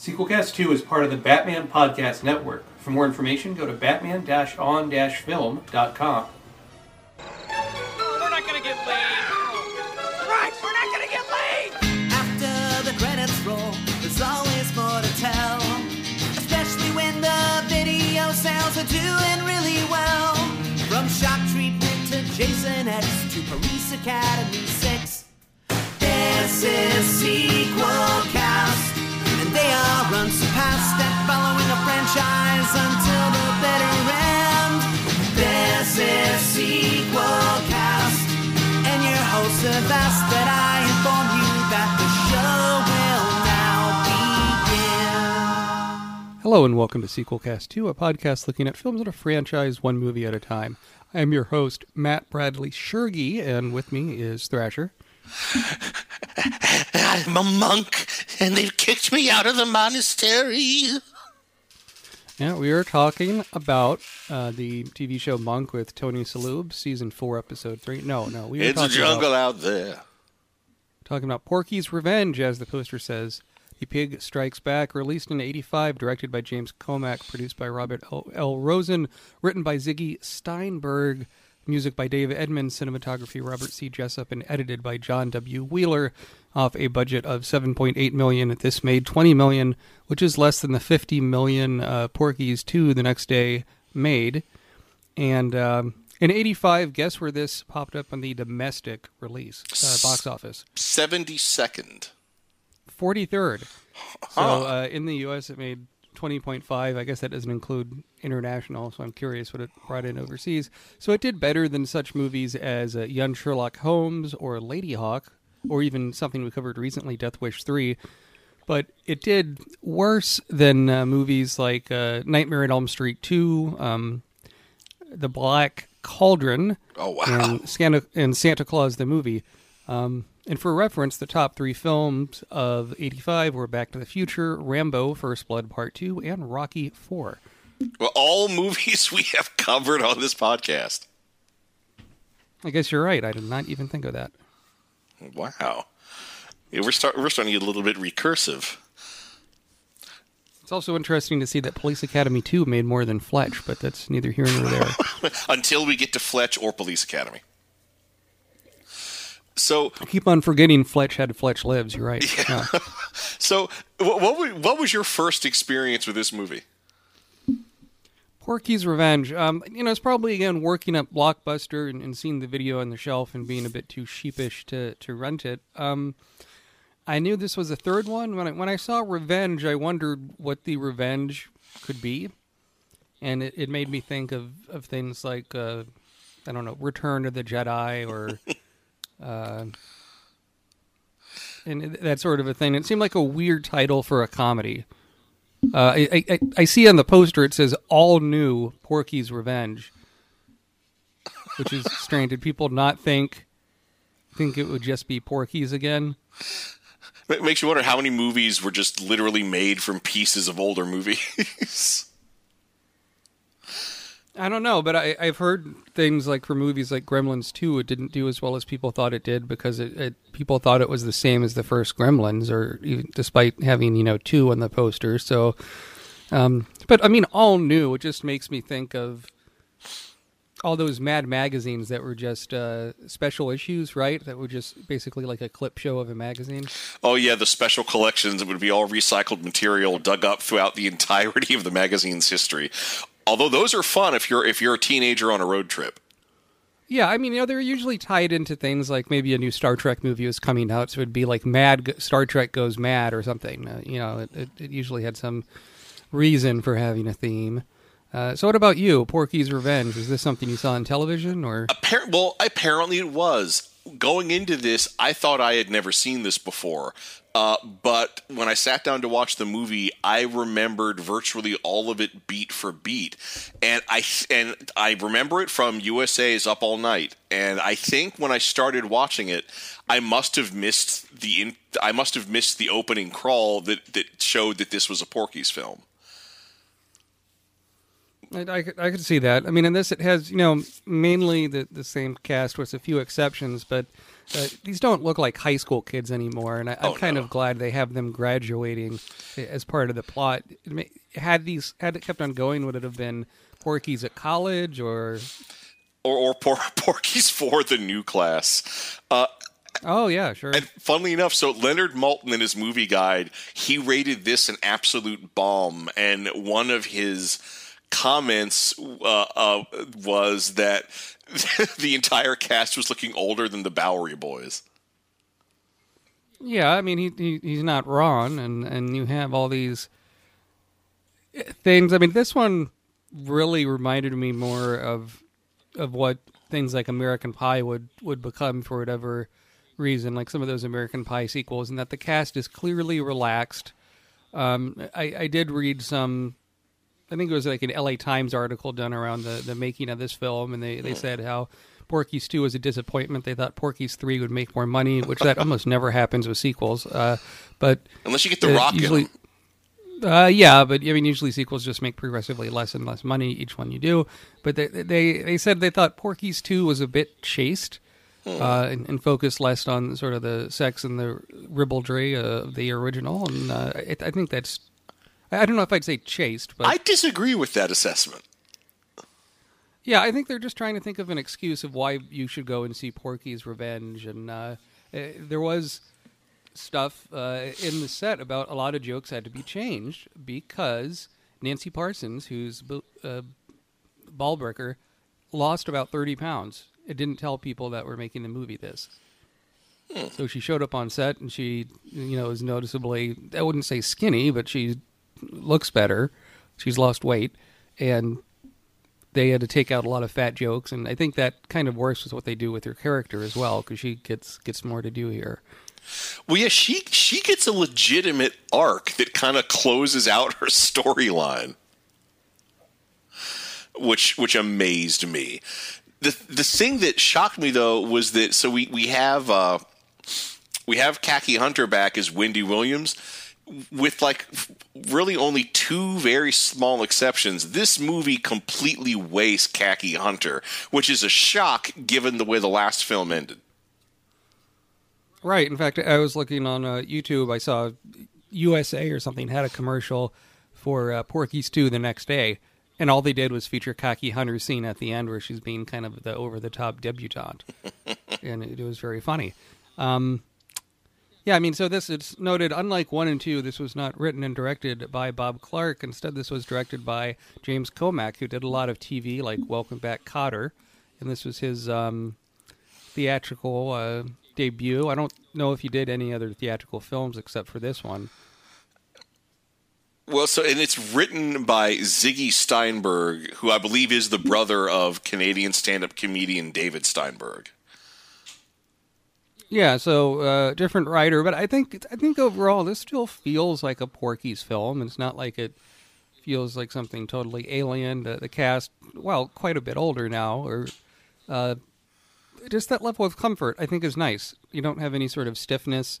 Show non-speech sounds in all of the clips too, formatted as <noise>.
Sequelcast 2 is part of the Batman Podcast Network. For more information, go to batman-on-film.com. We're not gonna get laid. Right, we're not gonna get laid. After the credits roll, there's always more to tell. Especially when the video sales are doing really well. From shock treatment to Jason X to Police Academy 6. This is Sequel franchise until the bitter end. This is Sequel Cast. And your hosts have asked that I inform you that the show will now begin. Hello and welcome to Sequelcast 2, a podcast looking at films in a franchise one movie at a time. I am your host, Matt Bradley Shergy, and with me is Thrasher. <laughs> I'm a monk, and they've kicked me out of the monastery. Yeah, we are talking about uh, the TV show Monk with Tony Shalhoub, season 4, episode 3. No, no, we are It's a jungle about, out there. talking about Porky's Revenge, as the poster says. The Pig Strikes Back, released in 85, directed by James Komack, produced by Robert L. L. Rosen, written by Ziggy Steinberg, music by Dave Edmunds, cinematography Robert C. Jessup, and edited by John W. Wheeler, off a budget of 7.8 million. This made 20 million, which is less than the 50 million uh, Porky's 2 the next day made. And um, in 85, guess where this popped up on the domestic release uh, box office? 72nd. 43rd. So uh, in the U.S., it made 20.5. I guess that doesn't include international, so I'm curious what it brought in overseas. So it did better than such movies as uh, Young Sherlock Holmes or Ladyhawke, or even something we covered recently, Death Wish 3. But it did worse than uh, movies like uh, Nightmare on Elm Street 2, um, The Black Cauldron, Oh, wow. and Santa, and Santa Claus the movie. Um, and for reference, the top three films of '85 were Back to the Future, Rambo: First Blood Part Two, and Rocky Four. Well, all movies <laughs> we have covered on this podcast. I guess you're right. I did not even think of that. Wow. Yeah, we're, start, we're starting to get a little bit recursive. It's also interesting to see that Police Academy 2 made more than Fletch, but that's neither here nor there. <laughs> Until we get to Fletch or Police Academy. So, I keep on forgetting Fletch had Fletch Lives. You're right. <laughs> Yeah. <laughs> so what, what, what was your first experience with this movie? Porky's Revenge. Um, you know, it's probably again working at Blockbuster and, and seeing the video on the shelf and being a bit too sheepish to to rent it. Um, I knew this was a third one when I when I saw Revenge. I wondered what the revenge could be, and it, it made me think of of things like uh, I don't know, Return of the Jedi or. <laughs> Uh, and that sort of a thing. It seemed like a weird title for a comedy. Uh, I, I, I see on the poster it says "All New Porky's Revenge," which is strange. Did people not think think it would just be Porky's again? It makes you wonder how many movies were just literally made from pieces of older movies. <laughs> I don't know, but I, I've heard things like for movies like Gremlins 2, it didn't do as well as people thought it did because it, it people thought it was the same as the first Gremlins, or even, despite having you know two on the poster. So, um, but I mean, all new. It just makes me think of all those Mad magazines that were just uh, special issues, right? That were just basically like a clip show of a magazine. Oh yeah, the special collections would be all recycled material dug up throughout the <laughs> entirety of the magazine's history. Although those are fun if you're if you're a teenager on a road trip. Yeah, I mean, you know, they're usually tied into things like maybe a new Star Trek movie was coming out, so it'd be like Mad Star Trek Goes Mad or something. Uh, you know, it, it, it usually had some reason for having a theme. Uh, so, what about you, Porky's Revenge? Is this something you saw on television, or Appar- well, apparently it was. Going into this, I thought I had never seen this before. Uh, but when I sat down to watch the movie, I remembered virtually all of it beat for beat, and I and I remember it from USA's Up All Night. And I think when I started watching it, I must have missed the in, I must have missed the opening crawl that that showed that this was a Porky's film. I, I, I could see that. I mean, in this, it has you know mainly the the same cast with a few exceptions, but uh, these don't look like high school kids anymore, and I, I'm Oh, kind no. of glad they have them graduating as part of the plot. May- Had these had it kept on going, would it have been Porky's at college or? Or, or Por- <laughs> Porky's for the new class. Uh, Oh yeah, sure. And funnily enough, so Leonard Maltin in his movie guide, he rated this an absolute bomb, and one of his comments uh, uh, was that <laughs> the entire cast was looking older than the Bowery Boys. Yeah, I mean he, he he's not wrong, and and you have all these things. I mean, this one really reminded me more of of what things like American Pie would would become for whatever reason, like some of those American Pie sequels, and that the cast is clearly relaxed. Um, I, I did read some. I think it was like an LA Times article done around the, the making of this film, and they, they said how Porky's 2 was a disappointment. They thought Porky's 3 would make more money, which that almost never happens with sequels. Uh, but Unless you get The uh, Rock usually, uh, yeah, but I mean, usually sequels just make progressively less and less money each one you do. But they they, they said they thought Porky's 2 was a bit chaste. Uh, and, and focused less on sort of the sex and the ribaldry of the original, and uh, it, I think that's. I don't know if I'd say chaste, but I disagree with that assessment. yeah, I think they're just trying to think of an excuse of why you should go and see Porky's Revenge, and uh, eh, there was stuff uh, in the set about a lot of jokes had to be changed because Nancy Parsons, who's uh, Balbricker, lost about thirty pounds. It didn't tell people that were making the movie this. So she showed up on set, and she, you know, is noticeably. I wouldn't say skinny, but she looks better. She's lost weight, and they had to take out a lot of fat jokes, and I think that kind of works with what they do with her character as well, because she gets gets more to do here. Well, yeah, she she gets a legitimate arc that kind of closes out her storyline, which which amazed me. the The thing that shocked me though was that so we we have uh, we have Kaki Hunter back as Wendy Williams. With like really only two very small exceptions, this movie completely wastes Kaki Hunter, which is a shock given the way the last film ended. Right. In fact, I was looking on uh, YouTube. I saw USA or something had a commercial for uh, Porky's 2 the next day, and all they did was feature Kaki Hunter's scene at the end where she's being kind of the over the top debutante, <laughs> and it, was very funny. Um, yeah, I mean, so this it's noted. Unlike one and two, this was not written and directed by Bob Clark. Instead, this was directed by James Komack, who did a lot of TV, like Welcome Back, Kotter, and this was his um, theatrical uh, debut. I don't know if he did any other theatrical films except for this one. Well, so and it's written by Ziggy Steinberg, who I believe is the brother of Canadian stand-up comedian David Steinberg. Yeah, so uh, different writer, but I think I think overall this still feels like a Porky's film. It's not like it feels like something totally alien. The, the cast, well, quite a bit older now, or uh, just that level of comfort. I think is nice. You don't have any sort of stiffness.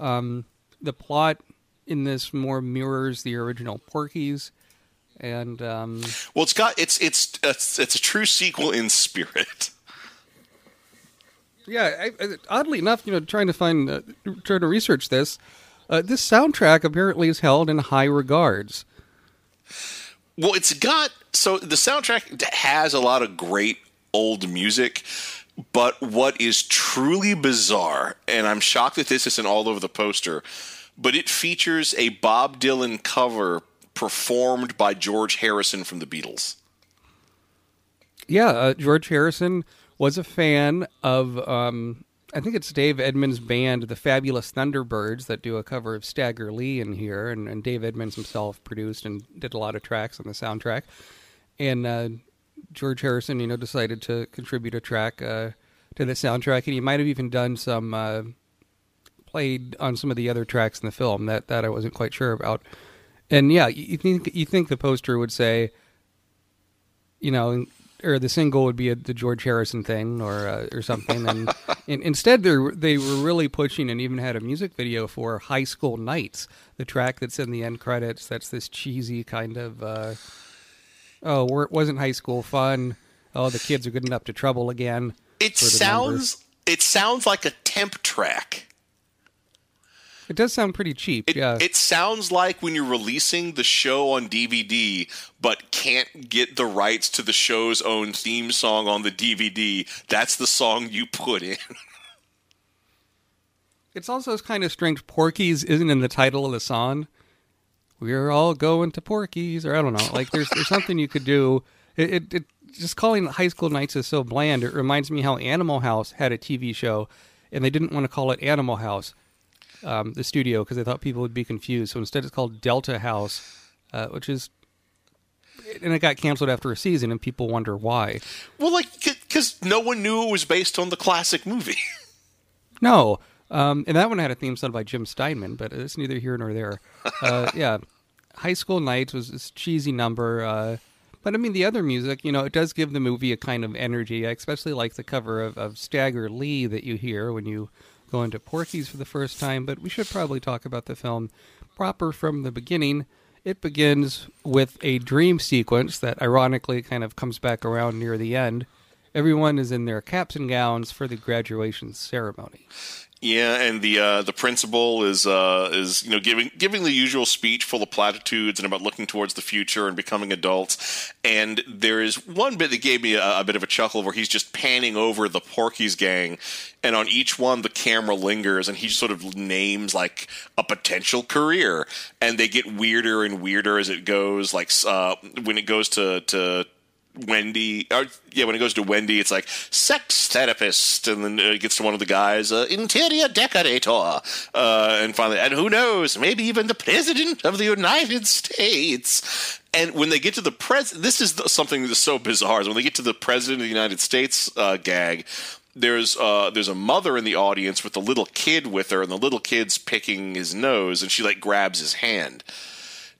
Um, the plot in this more mirrors the original Porky's, and um, Well, it's got it's it's it's, it's a true sequel in spirit. <laughs> Yeah, I, oddly enough, you know, trying to find, uh, trying to research this, uh, this soundtrack apparently is held in high regards. Well, it's got so the soundtrack has a lot of great old music, but what is truly bizarre, and I'm shocked that this isn't all over the poster, but it features a Bob Dylan cover performed by George Harrison from the Beatles. Yeah, uh, George Harrison was a fan of, um, I think it's Dave Edmunds' band, the Fabulous Thunderbirds, that do a cover of Stagger Lee in here, and, and Dave Edmunds himself produced and did a lot of tracks on the soundtrack. And uh, George Harrison, you know, decided to contribute a track uh, to the soundtrack, and he might have even done some, uh, played on some of the other tracks in the film. That that I wasn't quite sure about. And yeah, you think you think the poster would say, you know, or the single would be a, the George Harrison thing or uh, or something, and, <laughs> and instead they they were really pushing and even had a music video for High School Nights, the track that's in the end credits. That's this cheesy kind of uh, oh, it wasn't high school fun. Oh, the kids are getting up to trouble again. It sounds It sounds like a temp track. It does sound pretty cheap. It, yeah. it sounds like when you're releasing the show on DVD, but can't get the rights to the show's own theme song on the DVD. That's the song you put in. <laughs> It's also kind of strange. Porky's isn't in the title of the song. We're all going to Porky's, or I don't know. Like there's there's something you could do. It, it, it just calling High School Nights is so bland. It reminds me how Animal House had a TV show, and they didn't want to call it Animal House, um, the studio, because they thought people would be confused. So instead, it's called Delta House, uh, which is. And it got canceled after a season, and people wonder why. Well, like, because no one knew it was based on the classic movie. <laughs> No, um, and that one had a theme sung by Jim Steinman, but it's neither here nor there. Uh, <laughs> yeah, High School Nights was this cheesy number, uh, but I mean the other music, you know, it does give the movie a kind of energy. I especially like the cover of, of Stagger Lee that you hear when you go to Porky's for the first time. But we should probably talk about the film proper from the beginning. It begins with a dream sequence that ironically kind of comes back around near the end. Everyone is in their caps and gowns for the graduation ceremony. Yeah, and the uh, the principal is uh, is you know giving giving the usual speech full of platitudes and about looking towards the future and becoming adults. And there is one bit that gave me a, a bit of a chuckle where he's just panning over the Porky's gang, and on each one the camera lingers and he sort of names like a potential career, and they get weirder and weirder as it goes. Like uh, when it goes to to Wendy, or, yeah, when it goes to Wendy, it's like sex therapist, and then it gets to one of the guys, uh, interior decorator, uh, and finally, and who knows, maybe even the president of the United States. And when they get to the pres, this is the, something that's so bizarre. Is when they get to the president of the United States uh, gag, there's uh, there's a mother in the audience with a little kid with her, and the little kid's picking his nose, and she like grabs his hand.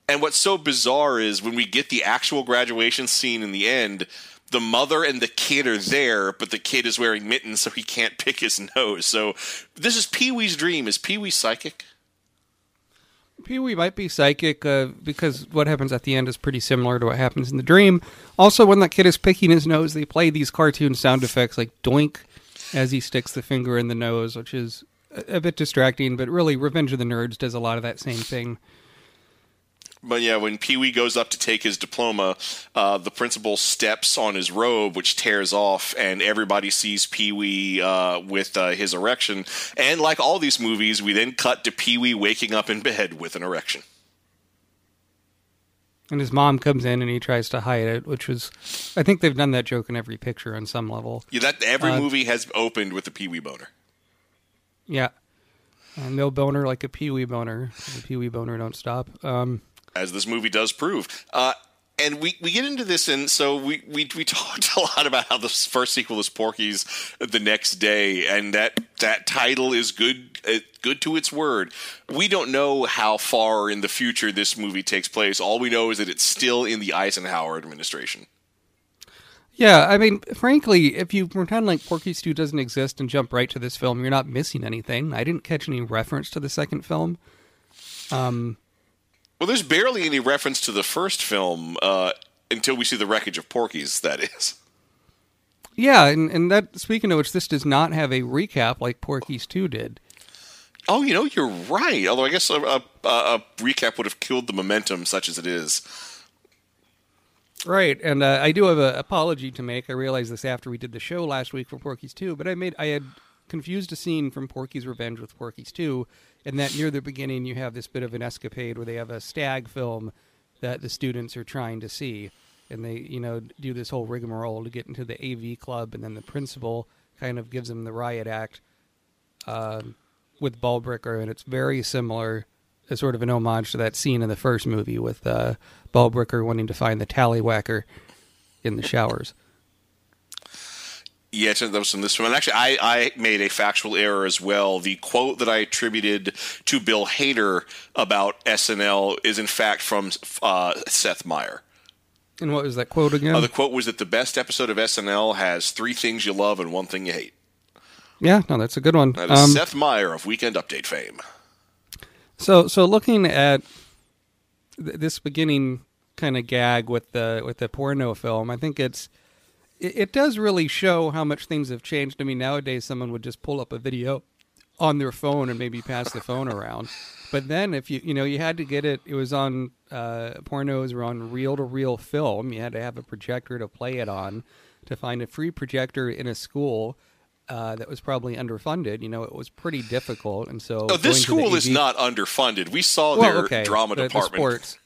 And what's so bizarre is when we get the actual graduation scene in the end, the mother and the kid are there, but the kid is wearing mittens, so he can't <laughs> pick his nose. So this is Pee Wee's dream. Is Pee Wee psychic? Pee Wee might be psychic uh, because what happens at the end is pretty similar to what happens in the dream. Also, when that kid is picking his nose, they play these cartoon sound effects like doink as he sticks the finger in the nose, which is a, a bit distracting, but really, Revenge of the Nerds does a lot of that same thing. But yeah, when Pee Wee goes up to take his diploma, uh, the principal steps on his robe, which tears off, and everybody sees Pee Wee uh, with uh, his erection. And like all these movies, we then cut to Pee Wee waking up in bed with an erection. And his mom comes in and he tries to hide it, which was, I think they've done that joke in every picture on some level. Yeah, that every Uh, movie has opened with a Pee Wee boner. Yeah. Uh, no boner like a Pee Wee boner. The Pee Wee boner don't stop. Um, as this movie does prove. Uh, and we, we get into this, and so we, we we <laughs> talked a lot about how the first sequel is Porky's the next day, and that that title is good uh, good to its word. We don't know how far in the future this movie takes place. All we know is that it's still in the Eisenhower administration. Yeah, I mean, frankly, if you pretend like Porky's 2 doesn't exist and jump right to this film, you're not missing anything. I didn't catch any reference to the second film. Um, Well, there's barely any reference to the first film uh, until we see the wreckage of Porky's. That is. yeah, and, and that, speaking of which, this does not have a recap like Porky's 2 did. Oh, you know, you're right. Although I guess a, a, a recap would have killed the momentum, such as it is. Right, and uh, I do have an apology to make. I realized this after we did the show last week for Porky's 2, but I made I had confused a scene from Porky's Revenge with Porky's 2, and that near the beginning you have this bit of an escapade where they have a stag film that the students are trying to see, and they you know do this whole rigmarole to get into the AV club, and then the principal kind of gives them the riot act um with Balbricker, and it's very similar. As sort of an homage to that scene in the first movie with uh, Balbricker wanting to find the tallywhacker in the showers. Yeah, that was from this one. And actually, I, I made a factual error as well. The quote that I attributed to Bill Hader about SNL is in fact from uh, Seth Meyer. And what was that quote again? Uh, the quote was that the best episode of SNL has three things you love and one thing you hate. yeah, no, that's a good one. That is Um, Seth Meyer of Weekend Update fame. so, so looking at th- this beginning kind of gag with the with the porno film, I think it's it, it does really show how much things have changed. I mean, nowadays someone would just pull up a video on their phone and maybe pass the phone around. But then, if you you know, you had to get it. It was on uh, pornos or on reel to reel film. You had to have a projector to play it on. To find a free projector in a school uh, that was probably underfunded, you know, it was pretty difficult. And so, Oh, this the school is not underfunded. We saw well, their okay, drama the- the department. sports.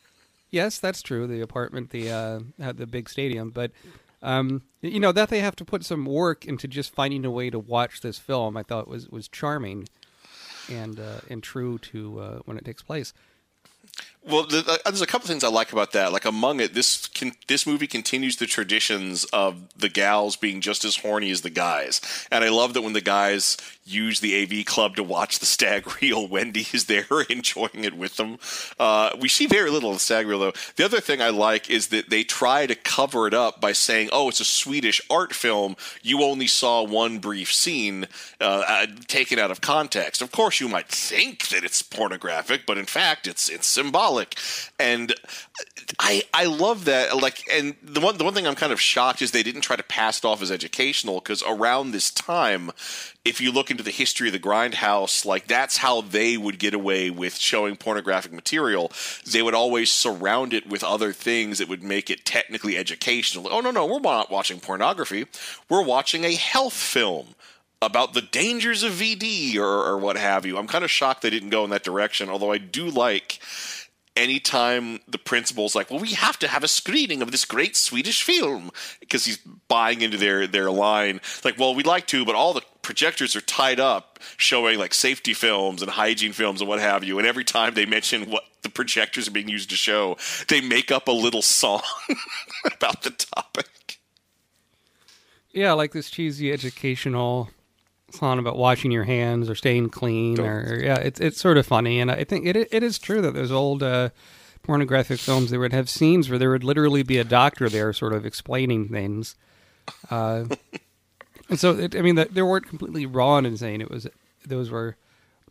Yes, that's true. The apartment, the uh, the big stadium, but um, you know that they have to put some work into just finding a way to watch this film. I thought was was charming and uh, and true to uh, when it takes place. Well, the, uh, there's a couple things I like about that. Like among it, this can, this movie continues the traditions of the gals being just as horny as the guys, and I love that when the guys use the AV club to watch the stag <laughs> reel, Wendy is there <laughs> enjoying it with them. Uh, we see very little of the stag reel though. The other thing I like is that they try to cover it up by saying, "Oh, it's a Swedish art film. You only saw one brief scene uh, uh, taken out of context." Of course, you might think that it's pornographic, but in fact, it's it's symbolic. And I I love that. Like, and the one the one thing I'm kind of shocked is they didn't try to pass it off as educational because around this time, if you look into the history of the grindhouse, like that's how they would get away with showing pornographic material. They would always surround it with other things that would make it technically educational. Oh no, no, we're not watching pornography. We're watching a health film about the dangers of VD or, or what have you. I'm kind of shocked they didn't go in that direction, although I do like anytime the principal's like, well, we have to have a screening of this great Swedish film because he's buying into their their line. Like, well, we'd like to, but all the projectors are tied up, showing like safety films and hygiene films and what have you. And every time they mention what the projectors are being used to show, they make up a little song <laughs> about the topic. Yeah, like this cheesy educational song about washing your hands or staying clean, Don't- or yeah, it's it's sort of funny, and I think it it is true that those old uh, pornographic films they would have scenes where there would literally be a doctor there, sort of explaining things, uh, <laughs> and so it, I mean that they weren't completely raw and insane. it was those were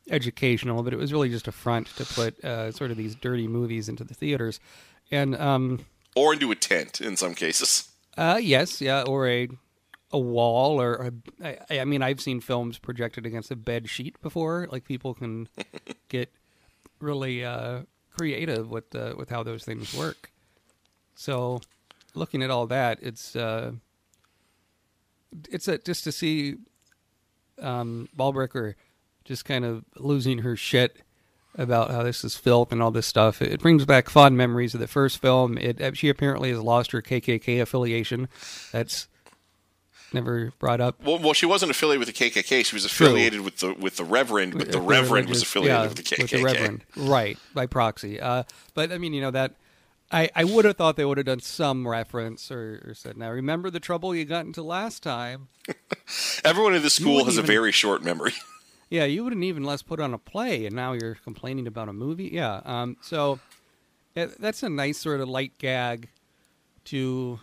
educational, but it was really just a front to put uh, sort of these dirty movies into the theaters, and um, Or into a tent in some cases. uh, yes, yeah, or a a wall, or a, I, I mean, I've seen films projected against a bed sheet before. Like people can <laughs> get really uh, creative with uh, with how those things work. So, looking at all that, it's uh, it's a, just to see um, Balbricker just kind of losing her shit about how this is filth and all this stuff. It brings back fond memories of the first film. It she apparently has lost her KKK affiliation. That's never brought up. Well, well, she wasn't affiliated with the KKK. She was affiliated with the with the Reverend, but the If Reverend was affiliated yeah, with the KKK. with the Reverend, right? By proxy. Uh, but I mean, you know that. I, I would have thought they would have done some reference or, or said, "Now remember the trouble you got into last time." <laughs> Everyone in the school has a very short memory. <laughs> Yeah, you wouldn't even let us put on a play, and now you're complaining about a movie. Yeah, um, so it, that's a nice sort of light gag to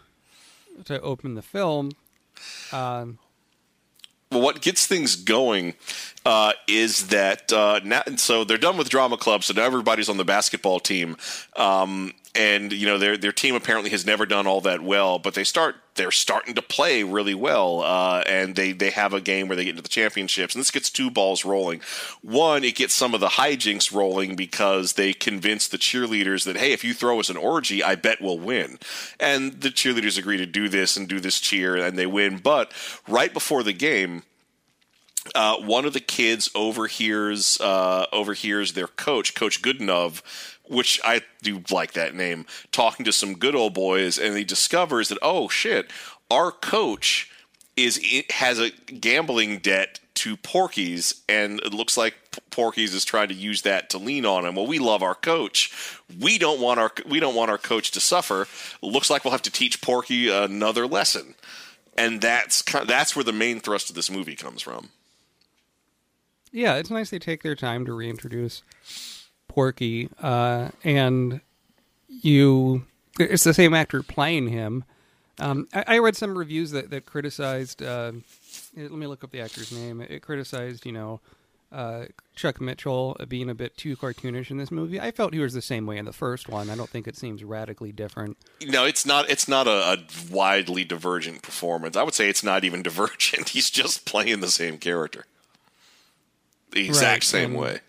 to open the film. Um, Well, what gets things going uh, is that uh, now, so they're done with drama club, so now everybody's on the basketball team, um, and you know their their team apparently has never done all that well, but they start they're starting to play really well, uh, and they they have a game where they get into the championships, and this gets two balls rolling. One, it gets some of the hijinks rolling because they convince the cheerleaders that hey, if you throw us an orgy, I bet we'll win, and the cheerleaders agree to do this and do this cheer, and they win. But right before the game uh, one of the kids overhears uh, overhears their coach, Coach Goodenough, which I do like that name, talking to some good old boys, and he discovers that oh shit, our coach is has a gambling debt to Porky's, and it looks like Porky's is trying to use that to lean on him. Well, we love our coach. We don't want our we don't want our coach to suffer. Looks like we'll have to teach Porky another lesson, and that's that's where the main thrust of this movie comes from. yeah, it's nice they take their time to reintroduce Porky, uh, and you. It's the same actor playing him. Um, I, I read some reviews that that criticized. Uh, let me look up the actor's name. It criticized, you know, uh, Chuck Mitchell being a bit too cartoonish in this movie. I felt he was the same way in the first one. I don't think it seems radically different. No, it's not. It's not a, a widely divergent performance. I would say it's not even <laughs> divergent. He's just playing the same character, the exact Right, same way.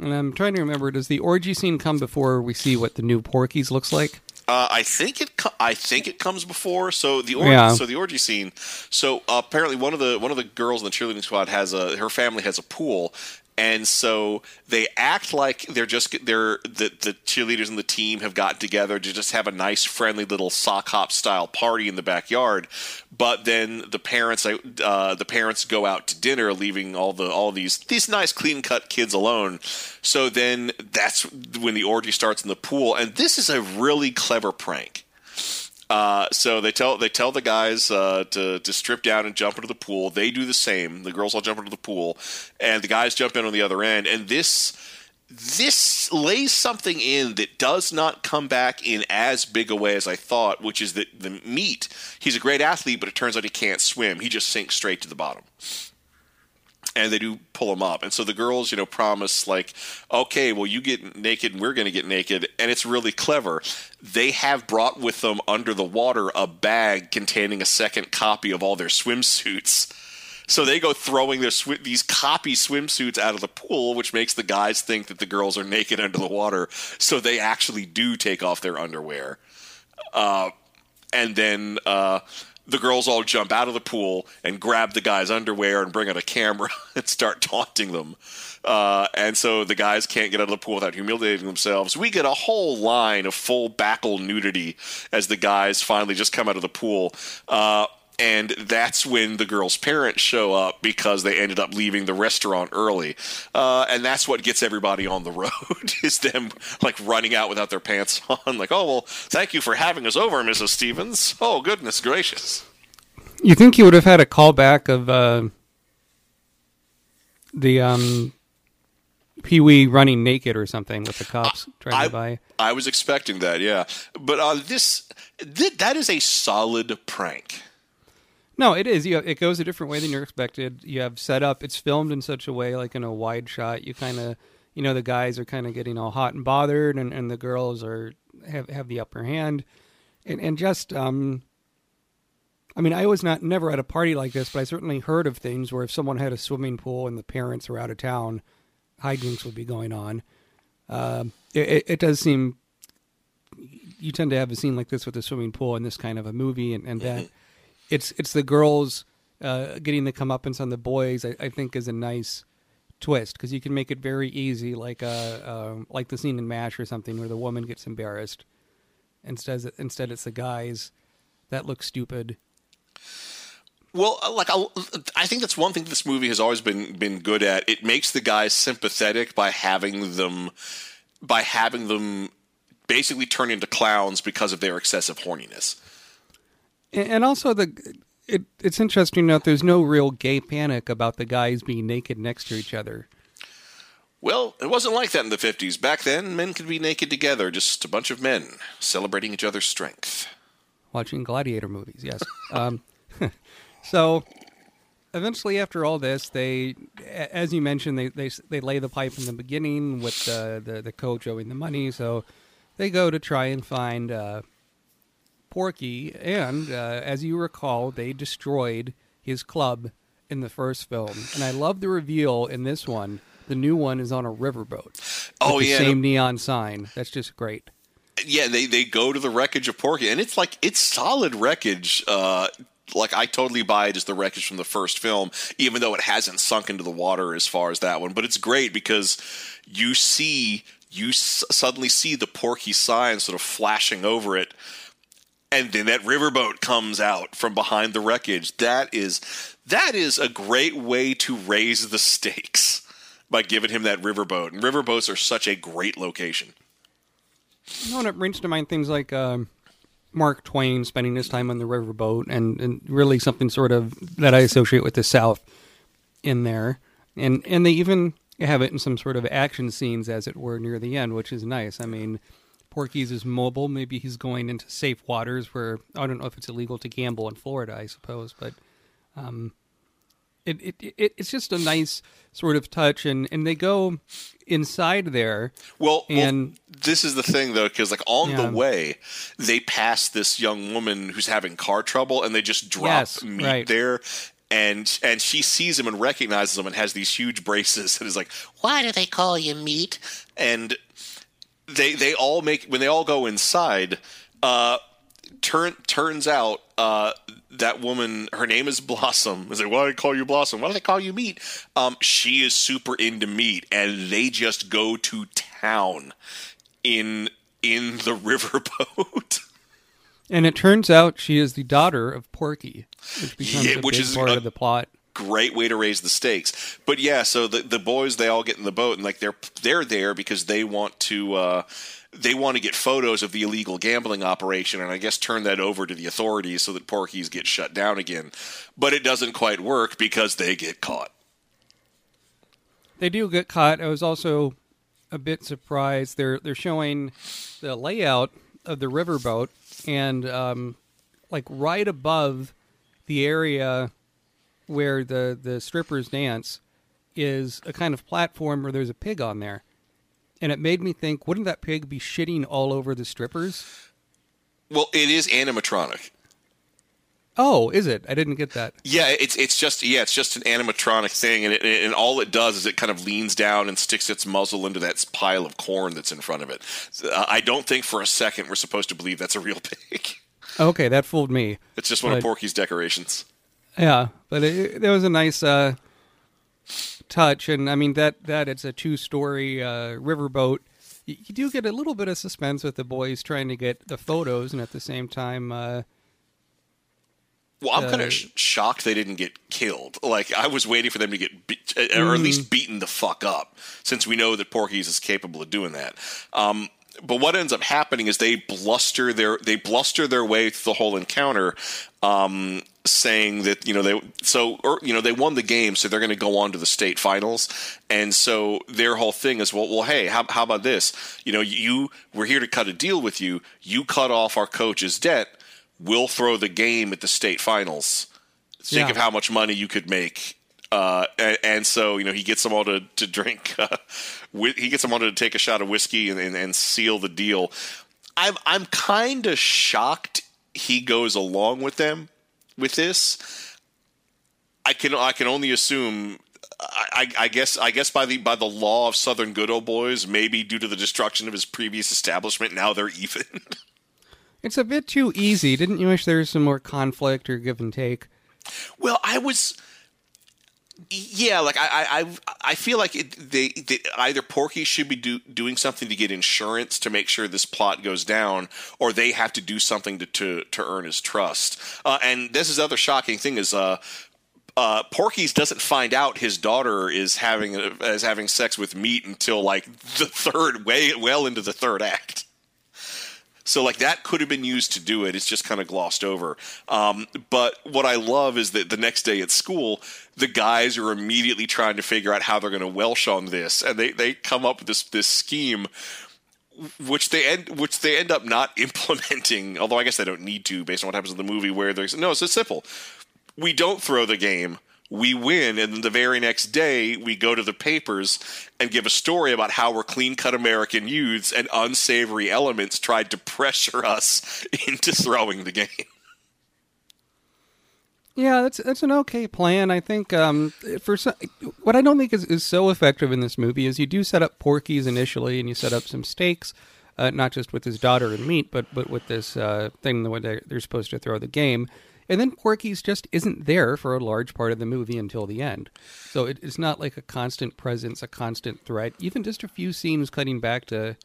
And I'm trying to remember, does the orgy scene come before we see what the new Porky's looks like? Uh, I think it. Co- I think it comes before. So the orgy. Yeah. so the orgy scene. So uh, apparently one of the one of the girls in the cheerleading squad has a her family has a pool, and so they act like they're just they're the the cheerleaders and the team have gotten together to just have a nice friendly little sock hop style party in the backyard. But then the parents uh, the parents go out to dinner, leaving all the all these these nice clean cut kids alone. So then that's when the orgy starts in the pool, and this is a really clever prank. Uh, so they tell they tell the guys uh, to to strip down and jump into the pool. They do the same. The girls all jump into the pool, and the guys jump in on the other end. And this this lays something in that does not come back in as big a way as I thought, which is that the meat. He's a great athlete, but it turns out he can't swim. He just sinks straight to the bottom and they do pull him up. And so the girls, you know, promise like, okay, well, you get naked and we're going to get naked, and it's really clever. They have brought with them under the water a bag containing a second copy of all their swimsuits. So they go throwing their sw- these copy swimsuits out of the pool, which makes the guys think that the girls are naked under the water. So they actually do take off their underwear and then uh, the girls all jump out of the pool and grab the guy's underwear and bring out a camera <laughs> and start taunting them. Uh, and so the guys can't get out of the pool without humiliating themselves. We get a whole line of full backle nudity as the guys finally just come out of the pool. Uh, and that's when the girls' parents show up because they ended up leaving the restaurant early, uh, and that's what gets everybody on the <laughs> road is them like running out without their pants on. Like, oh well, thank you for having us over, Mrs. Stevens. Oh goodness gracious. You think you would have had a callback of uh, the um, Pee Wee running naked or something with the cops driving by? I was expecting that, yeah, but uh, this th- that is a solid prank. No, it is. You, it goes a different way than you're expected. You have set up. It's filmed in such a way, like in a wide shot. You kind of, you know, the guys are kind of getting all hot and bothered, and, and the girls are have have the upper hand, and and just um. I mean, I was not never at a party like this, but I certainly heard of things where if someone had a swimming pool and the parents were out of town, hijinks would be going on. It, it, it does seem you tend to have a scene like this with a swimming pool in this kind of a movie, and, and that <laughs> it's it's the girls uh, getting the comeuppance on the boys. I, I think is a nice twist because you can make it very easy, like uh, um like the scene in Mash or something where the woman gets embarrassed. Instead, instead it's the guys that look stupid. Well, uh, like I'll, I think that's one thing this movie has always been been good at. It makes the guys sympathetic by having them by having them basically turn into clowns because of their excessive horniness. And, also the it, it's interesting to note there's no real gay panic about the guys being naked next to each other. Well, it wasn't like that in the 50s. Back then, men could be naked together, just a bunch of men celebrating each other's strength. watching gladiator movies. Yes. <laughs> um, <laughs> so eventually, after all this, they, as you mentioned, they they they lay the pipe in the beginning with the the, the coach owing the money. So they go to try and find uh, Porky, and uh, as you recall, they destroyed his club in the first film, and I love the reveal in this one. The new one is on a riverboat. Oh, the yeah. same neon sign. That's just great. Yeah, they, they go to the wreckage of Porky, and it's like, it's solid wreckage. Uh, like, I totally buy it as the wreckage from the first film, even though it hasn't sunk into the water as far as that one. But it's great because you see, you s- suddenly see the Porky sign sort of flashing over it. And then that riverboat comes out from behind the wreckage. That is that is a great way to raise the stakes by giving him that riverboat. And riverboats are such a great location. You know, and it brings to mind things like um, Mark Twain spending his time on the riverboat, and, and really something sort of that I associate with the South in there. And and they even have it in some sort of action scenes, as it were, near the end, which is nice. I mean, Porky's is mobile. Maybe he's going into safe waters where I don't know if it's illegal to gamble in Florida. I suppose, but um, It, it, it it's just a nice sort of touch, and and they go inside there. Well, And- well, this is the thing though, because like on Yeah. the way, they pass this young woman who's having car trouble, and they just drop Yes, meat right. there. And and she sees him and recognizes him and has these huge braces and is like, "Why do they call you meat?" And they they all make when they all go inside. Uh, turn turns out uh, that woman, her name is Blossom. Is like, why do they call you Blossom? Why do they call you meat? Um, she is super into meat, and they just go to town in in the <laughs> riverboat. And it turns out she is the daughter of Porky, which becomes Yeah, a which big is part a- of the plot. Great way to raise the stakes. But yeah, so the the boys they all get in the boat and like they're they're there because they want to. Uh, they want to get photos of the illegal gambling operation and I guess turn that over to the authorities so that Porky's get shut down again. But it doesn't quite work because they get caught. They do get caught. I was also a bit surprised. They're they're showing the layout of the riverboat, and um, like right above the area where the the strippers dance is a kind of platform where there's a pig on there, and it made me think, wouldn't that pig be shitting all over the strippers? Well, it is animatronic. Oh, is it? I didn't get that. Yeah, it's it's just yeah, it's just an animatronic thing, and it, and all it does is it kind of leans down and sticks its muzzle into that pile of corn that's in front of it. Uh, I don't think for a second we're supposed to believe that's a real <laughs> pig. Okay, that fooled me. It's just one of Porky's decorations. Yeah, but it, there was a nice uh, touch, and I mean that that it's a two story uh, riverboat. You, you do get a little bit of suspense with the boys trying to get the photos, and at the same time, uh, Well, I'm kind Uh, of sh- shocked they didn't get killed. Like I was waiting for them to get, be- or at Mm. least beaten the fuck up, since we know that Porky's is capable of doing that. Um, but what ends up happening is they bluster their they bluster their way through the whole encounter, um, saying that you know they so or you know they won the game, so they're going to go on to the state finals, and so their whole thing is well, well, hey, how, how about this? You know, you we're here to cut a deal with you. You cut off our coach's debt. We'll throw the game at the state finals. Think Yeah. of how much money you could make. Uh, and, and so you know he gets them all to to drink. <laughs> Uh, he gets them all to take a shot of whiskey and, and, and seal the deal. I'm I'm kind of shocked he goes along with them with this. I can I can only assume. I, I I guess I guess by the by the law of Southern good old boys, maybe due to the destruction of his previous establishment, now they're <laughs> even. it's a bit too easy. Didn't you wish there was some more conflict or give and take? Well, I was. Yeah, like I, I, I- feel like it, they, they either Porky should be do, doing something to get insurance to make sure this plot goes down, or they have to do something to to, to earn his trust. Uh, and this is the other shocking thing is uh, uh, Porky's doesn't find out his daughter is having is having sex with meat until like the third way well into the third act. So like that could have been used to do it. It's just kind of glossed over. Um, but what I love is that the next day at school, the guys are immediately trying to figure out how they're going to Welsh on this, and they, they come up with this this scheme, which they end which they end up not <laughs> implementing. Although I guess they don't need to, based on what happens in the movie, where there's no, it's simple. We don't throw the game. We win, and then the very next day we go to the papers and give a story about how we're clean-cut American youths and unsavory elements tried to pressure us <laughs> into throwing the game. Yeah, that's that's an okay plan. I think um, for some, what I don't think is, is so effective in this movie is you do set up Porky's initially, and you set up some stakes, uh, not just with his daughter and meat, but but with this uh, thing the way they're, they're supposed to throw the game, and then Porky's just isn't there for a large part of the movie until the end. So it, it's not like a constant presence, a constant threat. Even just a few scenes cutting back to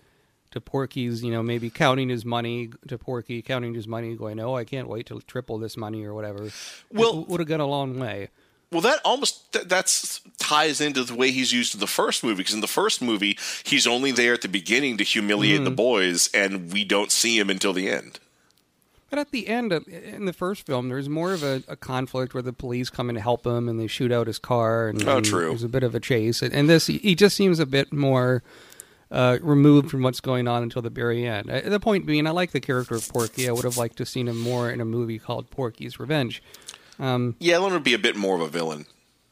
to Porky's, you know, maybe counting his money to Porky, counting his money, going, "Oh, I can't wait to triple this money or whatever." Well- would have gone a long way. Well, that almost th- that's ties into the way he's used in the first movie. Because in the first movie, he's only there at the beginning to humiliate the mm-hmm. boys, and we don't see him until the end. But at the end, of, in the first film, there's more of a, a conflict where the police come in to help him and they shoot out his car. And, Oh, and true. There's a bit of a chase. And, and this, he, just seems a bit more uh, removed from what's going on until the very end. Uh, the point being, I like the character of Porky. I would have liked to have seen him more in a movie called Porky's Revenge. Yeah, I want him to be a bit more of a villain.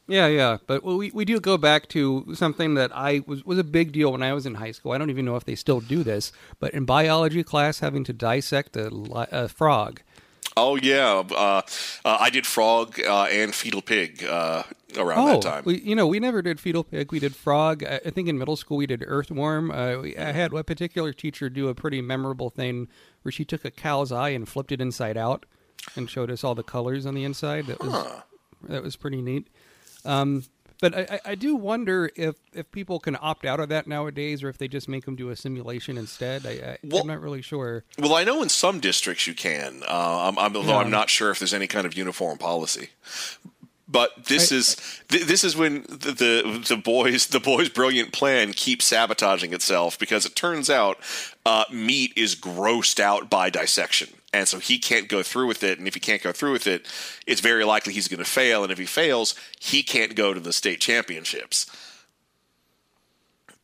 Yeah, yeah, but we we do go back to something that I was was a big deal when I was in high school. I don't even know if they still do this, but in biology class, having to dissect a, a frog. Oh yeah, uh, uh, I did frog uh, and fetal pig uh, around oh, that time. we you know we never did fetal pig. We did frog. I, I think in middle school we did earthworm. Uh, we, I had a particular teacher do a pretty memorable thing where she took a cow's eye and flipped it inside out and showed us all the colors on the inside. That was that was pretty neat. Um, but I, I- do wonder if, if people can opt out of that nowadays, or if they just make them do a simulation instead. I, I, Well- I'm not really sure. Well, I know in some districts you can, uh, I'm, I'm, although. I'm not sure if there's any kind of uniform policy. But this I- is th- this is when the, the the boys the boys' brilliant plan keeps sabotaging itself because it turns out uh, meat is grossed out by dissection, and so he can't go through with it. And if he can't go through with it, it's very likely he's going to fail. And if he fails, he can't go to the state championships.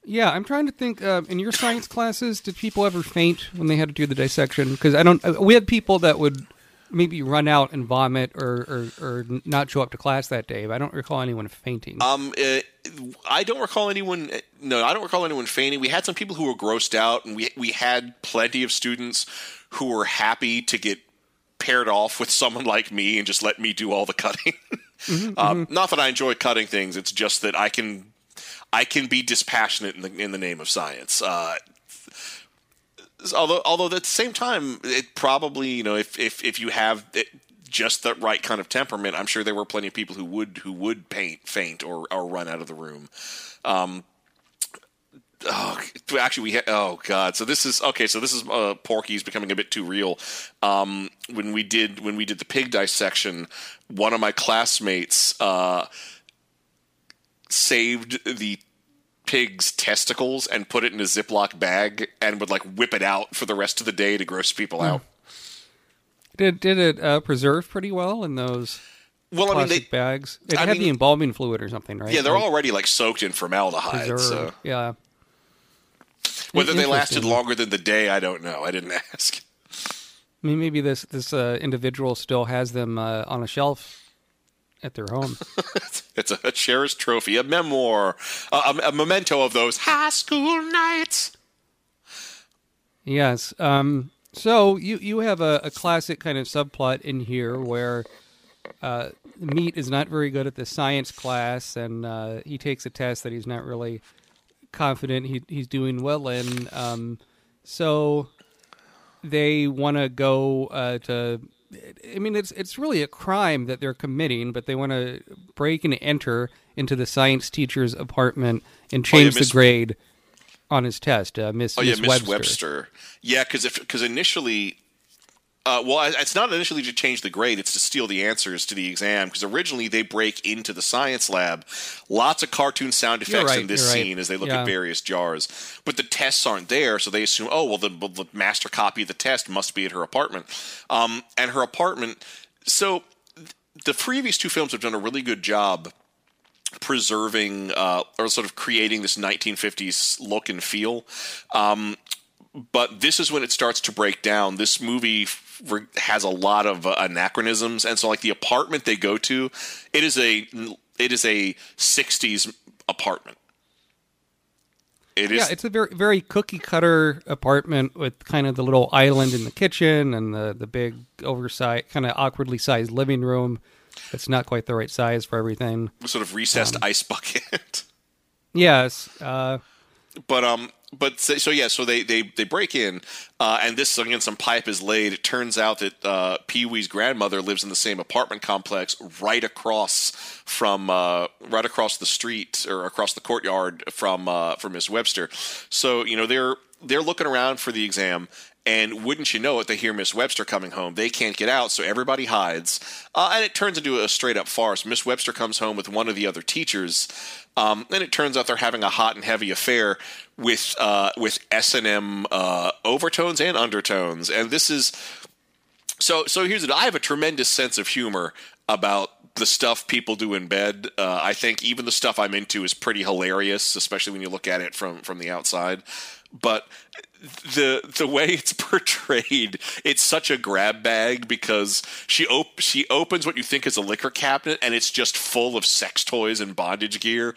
Yeah, I'm trying to think. Uh, in your science classes, did people ever faint when they had to do the dissection? Because I don't. uh, We had people that would maybe run out and vomit or, or, or not show up to class that day. But I don't recall anyone fainting. Um, uh, I don't recall anyone. No, I don't recall anyone fainting. We had some people who were grossed out, and we we had plenty of students who were happy to get paired off with someone like me and just let me do all the cutting. <laughs> um, Not that I enjoy cutting things. It's just that I can I can be dispassionate in the in the name of science. Uh, although although at the same time, it probably you know if if if you have it, just the right kind of temperament, I'm sure there were plenty of people who would who would paint faint or or run out of the room. Um, oh, actually, we ha- oh god. So this is okay. So this is uh, Porky's becoming a bit too real. Um, when we did when we did the pig dissection, one of my classmates uh, saved the pig's testicles and put it in a Ziploc bag and would like whip it out for the rest of the day to gross people out. did did it uh, preserve pretty well in those Well, I mean, plastic they, bags? It I had mean- the embalming fluid or something, right? yeah, they're Like, already like soaked in formaldehyde. preserved. So Yeah. whether they lasted longer than the day, I don't know. I didn't <laughs> ask. I mean, maybe this this uh, individual still has them uh, on a shelf at their home. <laughs> It's a, cherished trophy, a memoir, a, a, a memento of those high school nights. Yes. Um, so you you have a, a classic kind of subplot in here where uh, Meat is not very good at the science class, and uh, he takes a test that he's not really confident he, he's doing well in. Um, so they want to go uh, to. I mean, it's it's really a crime that they're committing, but they want to break and enter into the science teacher's apartment and Oh, yeah, change the grade on his test. Uh, Miss Oh yeah, Miss Miss Webster. Webster. Yeah, because because initially, uh, well, it's not initially to change the grade; it's to steal the answers to the exam. Because originally they break into the science lab, lots of cartoon sound effects right, in this right. scene as they look Yeah. at various jars, but the tests aren't there, so they assume, oh well, the, the master copy of the test must be at her apartment, um, and her apartment. So th- the previous two films have done a really good job preserving uh, or sort of creating this 1950s look and feel. Um, but this is when it starts to break down. This movie has a lot of uh, anachronisms, and so like the apartment they go to, it is a it is a 60s apartment. It is Yeah, it's a very very cookie cutter apartment with kind of the little island in the kitchen and the the big oversized, kind of awkwardly sized living room. That's not quite the right size for everything. sort of recessed Um, ice bucket. <laughs> Yes, uh, but um but so, so yeah so they they they break in uh and this again some pipe is laid it turns out that uh pee-wee's grandmother lives in the same apartment complex right across from uh right across the street or across the courtyard from uh from miss webster so you know they're they're looking around for the exam and wouldn't you know it, they hear Miss Webster coming home. They can't get out, so everybody hides. Uh, and it turns into a straight up farce. Miss Webster comes home with one of the other teachers, um, and it turns out they're having a hot and heavy affair with uh, with S and M uh, overtones and undertones. And this is so. So here's it. I have a tremendous sense of humor about the stuff people do in bed. Uh, I think even the stuff I'm into is pretty hilarious, especially when you look at it from from the outside. But the the way it's <laughs> portrayed, it's such a grab bag because she op- she opens what you think is a liquor cabinet and it's just full of sex toys and bondage gear.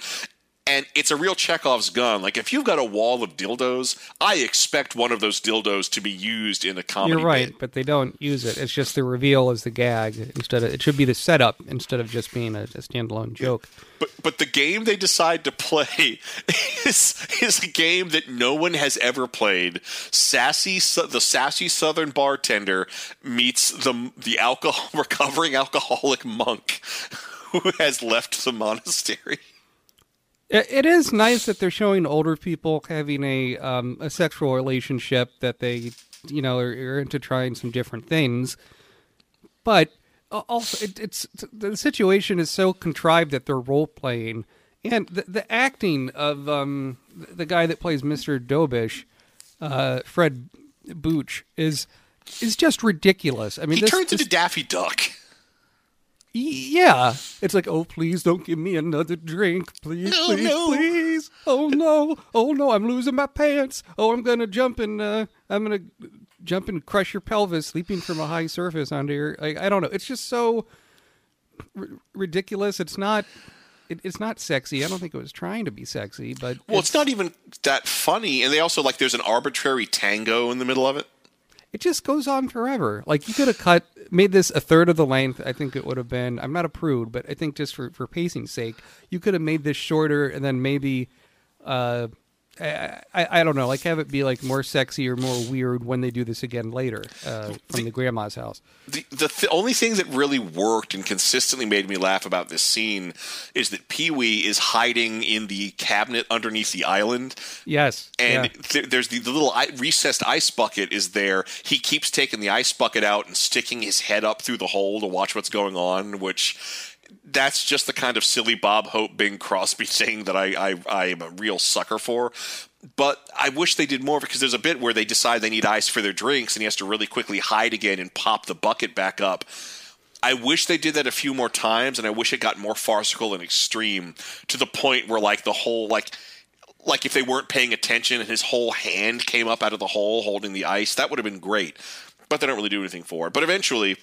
And it's a real Chekhov's gun. Like if you've got a wall of dildos, I expect one of those dildos to be used in a comedy. You're right, bit. but they don't use it. It's just the reveal as the gag instead of it should be the setup instead of just being a, a standalone joke. But but the game they decide to play <laughs> is is a game that no one has ever played. Sassy, the sassy Southern bartender meets the the alcohol <laughs> recovering alcoholic monk <laughs> who has left the monastery. It, it is nice that they're showing older people having a um, a sexual relationship that they you know are, are into trying some different things, but also it, it's the situation is so contrived that they're role playing and the, the acting of um, the guy that plays Mr. Dobish, uh, Fred Buch is is just ridiculous. I mean, He this, turns this- into Daffy Duck. Yeah, it's like, oh, please don't give me another drink, please, No, please, no. please. Oh no, oh no, I'm losing my pants. Oh, I'm gonna jump and uh, I'm gonna jump and crush your pelvis, leaping from a high surface onto your. I, I don't know. It's just so r- ridiculous. It's not. It, it's not sexy. I don't think it was trying to be sexy, but Well, it's not even that funny, and they also like there's an arbitrary tango in the middle of it. It just goes on forever. Like you could have cut, made this a third of the length. I think it would have been. I'm not a prude, but I think just for for pacing's sake, you could have made this shorter and then maybe, uh, I, I I don't know, like have it be like more sexy or more weird when they do this again later uh, from the grandma's house. the the th- only thing that really worked and consistently made me laugh about this scene is that Pee Wee is hiding in the cabinet underneath the island, Yes, and yeah. th- there's the, the little I- recessed ice bucket is there. He keeps taking the ice bucket out and sticking his head up through the hole to watch what's going on, which. That's just the kind of silly Bob Hope Bing Crosby <laughs> thing that I, I I am a real sucker for. But I wish they did more because there's a bit where they decide they need ice for their drinks and he has to really quickly hide again and pop the bucket back up. I wish they did that a few more times, and I wish it got more farcical and extreme to the point where, like, the whole like, like if they weren't paying attention and his whole hand came up out of the hole holding the ice, that would have been great. But they don't really do anything for it. But eventually,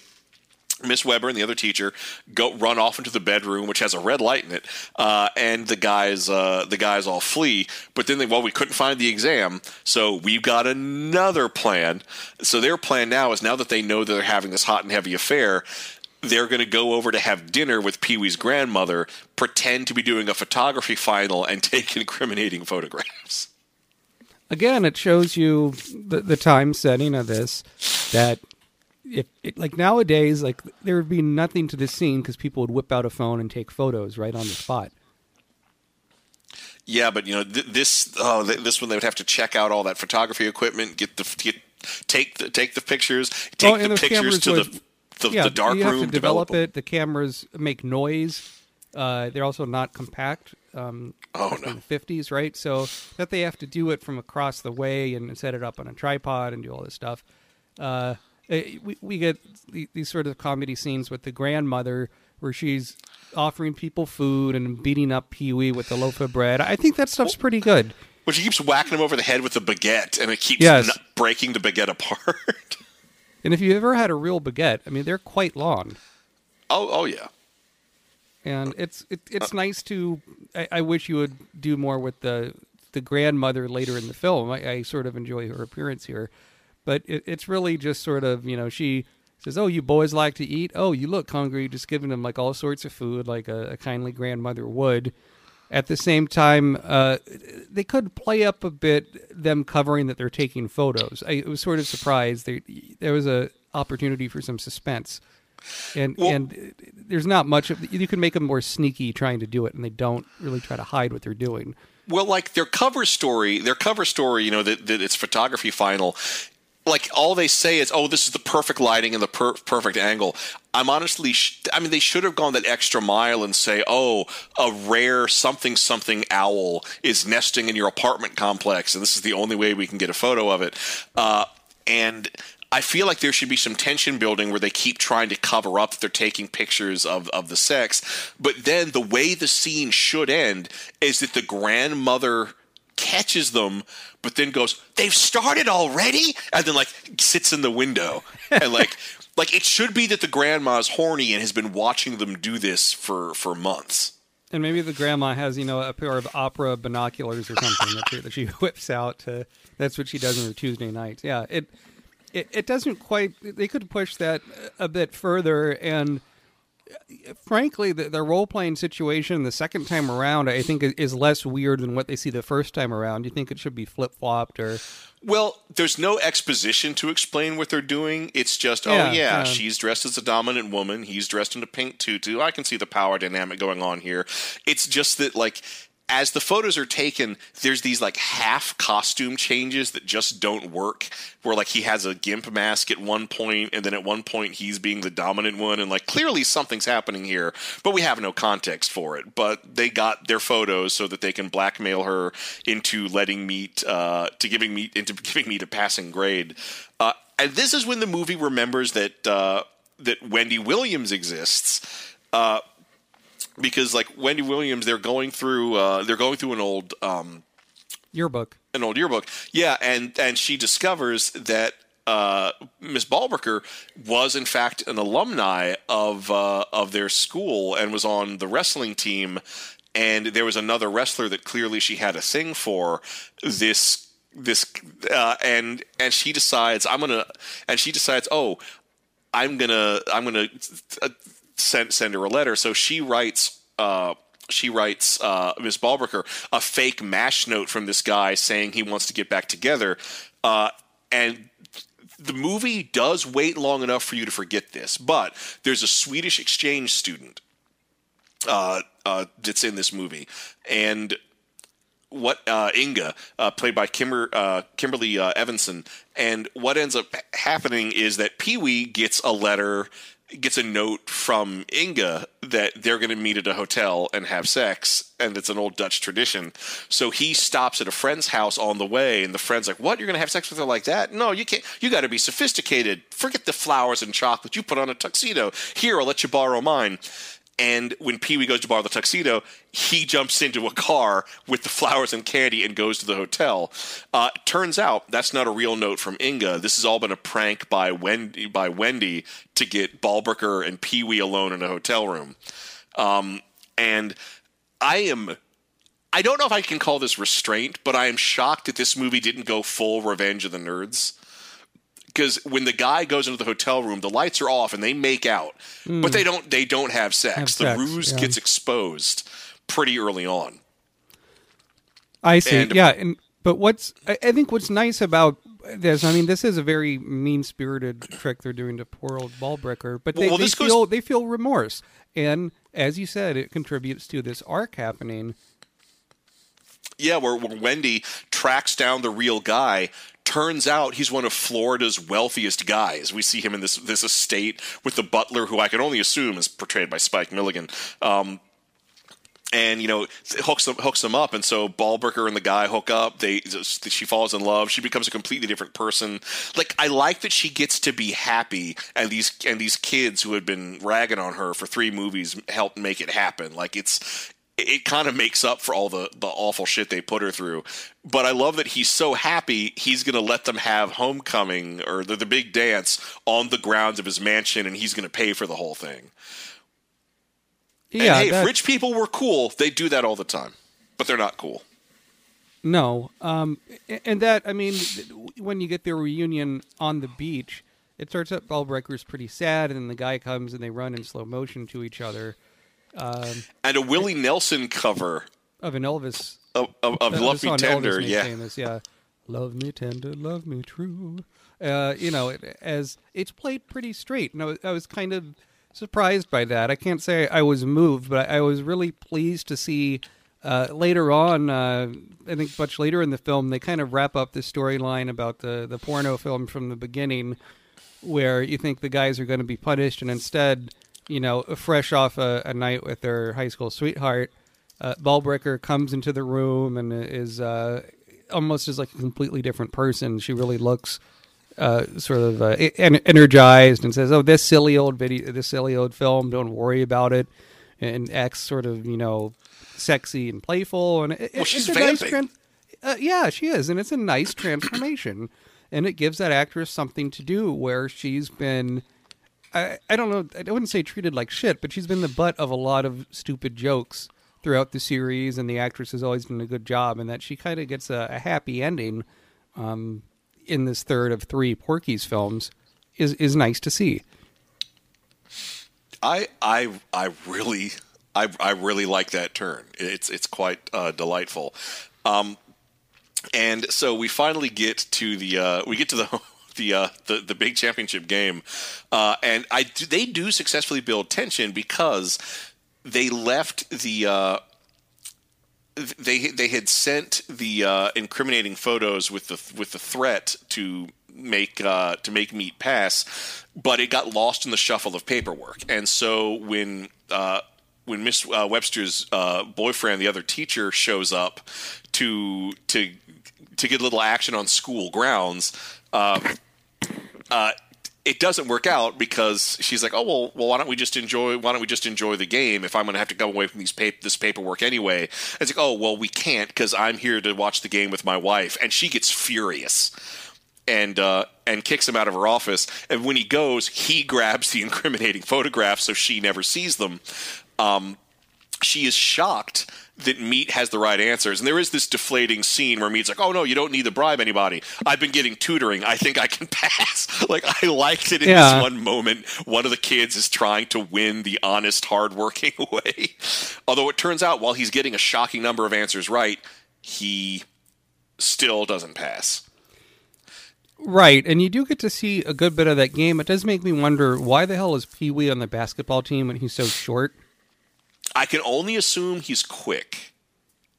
Miss Weber and the other teacher go run off into the bedroom, which has a red light in it, uh, and the guys uh, the guys all flee. But then they well, we couldn't find the exam, so we've got another plan. So their plan now is now that they know that they're having this hot and heavy affair. They're going to go over to have dinner with Pee Wee's grandmother, pretend to be doing a photography final, and <laughs> take incriminating photographs. again, it shows you the, the time setting of this that if it, like nowadays, like there would be nothing to this scene because people would whip out a phone and take photos right on the spot. Yeah, but you know th- this oh, th- this one they would have to check out all that photography equipment, get the get take the take the pictures, take Oh, the pictures to would- the the, yeah, the dark you have room, to develop, them. it. The cameras make noise. Uh, they're also not compact. Um, Oh, no. fifties, right? So that they have to do it from across the way and set it up on a tripod and do all this stuff. Uh, we we get these sort of comedy scenes with the grandmother where she's offering people food and beating up Pee Wee with the loaf of bread. I think that stuff's pretty good. But she keeps whacking him over the head with the baguette, and it keeps Yes. n- breaking the baguette apart. <laughs> And if you've ever had a real baguette, I mean, they're quite long. oh, oh yeah. and it's it, it's Uh, nice to. I, I wish you would do more with the the grandmother later in the film. I, I sort of enjoy her appearance here, but it, it's really just sort of you know she says, "Oh, you boys like to eat. Oh, you look hungry." Just giving them like all sorts of food, like a, a kindly grandmother would. At the same time, uh, they could play up a bit them covering that they're taking photos. I was sort of surprised. There, there was a opportunity for some suspense and Well- and there's not much of you can make them more sneaky trying to do it and they don't really try to hide what they're doing Well, like their cover story, their cover story, you know, that, that it's photography final. Like all they say is, "Oh, this is the perfect lighting and the per- perfect angle." I'm honestly, sh- I mean, they should have gone that extra mile and say, "Oh, a rare something something owl is nesting in your apartment complex, and this is the only way we can get a photo of it." Uh, and I feel like there should be some tension building where they keep trying to cover up that they're taking pictures of, of the sex. But then the way the scene should end is that the grandmother catches them, but then goes, "They've started already," and then like sits in the window and like <laughs> like it should be that the grandma's horny and has been watching them do this for for months. And maybe the grandma has, you know, a pair of opera binoculars or something that, she, that she <laughs> whips out. To, that's what she does on her Tuesday nights. Yeah, it, it it doesn't quite. They could push that a bit further, and frankly, the, the role playing situation the second time around, I think, is less weird than what they see the first time around. Do you think it should be flip flopped or? Well, there's no exposition to explain what they're doing. It's just, oh Yeah, yeah, yeah. she's dressed as a dominant woman. He's dressed in a pink tutu. I can see the power dynamic going on here. It's just that, like, as the photos are taken, there's these like half costume changes that just don't work. Where like he has a gimp mask at one point, and then at one point he's being the dominant one, and like clearly something's happening here, but we have no context for it. But they got their photos so that they can blackmail her into letting meat uh, to giving me into <laughs> giving me a passing grade. Uh, and this is when the movie remembers that uh, that Wendy Williams exists. Uh, because like Wendy Williams, they're going through uh, they're going through an old um, Yearbook. an old yearbook. Yeah, and and she discovers that uh, Miss Balbricker was in fact an alumni of uh, of their school and was on the wrestling team. And there was another wrestler that clearly she had a thing for. This this uh, and and she decides I'm gonna and she decides oh I'm gonna I'm gonna uh, send send her a letter. So she writes. Uh, she writes uh, Miss Balbricker a fake mash note from this guy saying he wants to get back together, uh, and the movie does wait long enough for you to forget this. But there's a Swedish exchange student uh, uh, that's in this movie, and what uh, Inga, uh, played by Kimber, Kimberly uh, Evenson, and what ends up happening is that Pee Wee gets a letter, gets a note from Inga that they're going to meet at a hotel and have sex, and it's an old Dutch tradition. So he stops at a friend's house on the way, and the friend's like, "What? You're going to have sex with her like that? No, you can't. You got to be sophisticated. Forget the flowers and chocolate. You put on a tuxedo. Here, I'll let you borrow mine." And when Pee Wee goes to borrow the tuxedo, he jumps into a car with the flowers and candy and goes to the hotel. Uh, turns out that's not a real note from Inga. This has all been a prank by Wendy, by Wendy to get Balbricker and Pee Wee alone in a hotel room. Um, and I am. I don't know if I can call this restraint, but I am shocked that this movie didn't go full Revenge of the Nerds because when the guy goes into the hotel room, the lights are off and they make out, but they hmm. don't. They don't have sex. Have the sex, ruse yeah. gets exposed pretty early on. I see. And- yeah, and but what's I, think what's nice about this, I mean, this is a very mean spirited trick they're doing to poor old Balbricker, but they, Well, they this goes- feel they feel remorse, and as you said, it contributes to this arc happening. Yeah, where, where Wendy tracks down the real guy. Turns out he's one of Florida's wealthiest guys. We see him in this this estate with the butler, who I can only assume is portrayed by Spike Milligan. Um, and you know hooks them hooks them up, and so Balbricker and the guy hook up. They she falls in love. She becomes a completely different person. Like I like that she gets to be happy, and these and these kids who had been ragging on her for three movies helped make it happen. Like it's it kind of makes up for all the the awful shit they put her through. But I love that he's so happy he's going to let them have homecoming or the, the big dance on the grounds of his mansion, and he's going to pay for the whole thing. Yeah, and hey, that- if rich people were cool, they do that all the time, but they're not cool. No, um, and that I mean, when you get their reunion on the beach, it starts out Balbricker's pretty sad, and then the guy comes and they run in slow motion to each other And a Willie Nelson cover of an Elvis of, of, of Love Me Tender, yeah. famous, yeah. Love me tender, love me true. Uh, you know, it, as it's played pretty straight. And I was, I was kind of surprised by that. I can't say I was moved, but I, I was really pleased to see uh, later on. Uh, I think much later in the film, they kind of wrap up the storyline about the the porno film from the beginning, where you think the guys are going to be punished, and instead, you know, fresh off a, a night with their high school sweetheart, uh, Balbricker comes into the room and is uh, almost as like a completely different person. She really looks uh, sort of uh, en- energized and says, "Oh, this silly old video, this silly old film, don't worry about it," and acts sort of you know sexy and playful, and it, Well, it's a nice vamping. uh, yeah, she is, and it's a nice transformation, and it gives that actress something to do where she's been. I, I don't know. I wouldn't say treated like shit, but she's been the butt of a lot of stupid jokes throughout the series, and the actress has always done a good job, and that she kind of gets a, a happy ending um, in this third of three Porky's films is is nice to see. I I I really I I really like that turn. It's it's quite uh, delightful. Um, and so we finally get to the uh, we get to the <laughs> the uh, the, the big championship game, uh, and I they do successfully build tension because they left the. Uh, they they had sent the uh, incriminating photos with the with the threat to make uh, to make meat pass, but it got lost in the shuffle of paperwork. And so when uh, when Miss uh, Webster's uh, boyfriend, the other teacher, shows up to to to get a little action on school grounds. Uh, uh, it doesn't work out because she's like, oh well, well, why don't we just enjoy? Why don't we just enjoy the game? If I'm going to have to go away from these pap- this paperwork anyway, it's like, oh well, we can't because I'm here to watch the game with my wife, and she gets furious and uh, and kicks him out of her office. And when he goes, he <laughs> grabs the incriminating photographs so she never sees them. Um, she is shocked that Meat has the right answers. And there is this deflating scene where Meat's like, oh, no, you don't need to bribe anybody. I've been getting tutoring. I think I can <laughs> pass. like, I liked it in Yeah. this one moment. One of the kids is trying to win the honest, hardworking <laughs> way. Although it turns out, while he's getting a shocking number of answers right, he still doesn't pass. Right, and you do get to see a good bit of that game. It does make me wonder why the hell is Pee Wee on the basketball team when he's so short. I can only assume he's quick.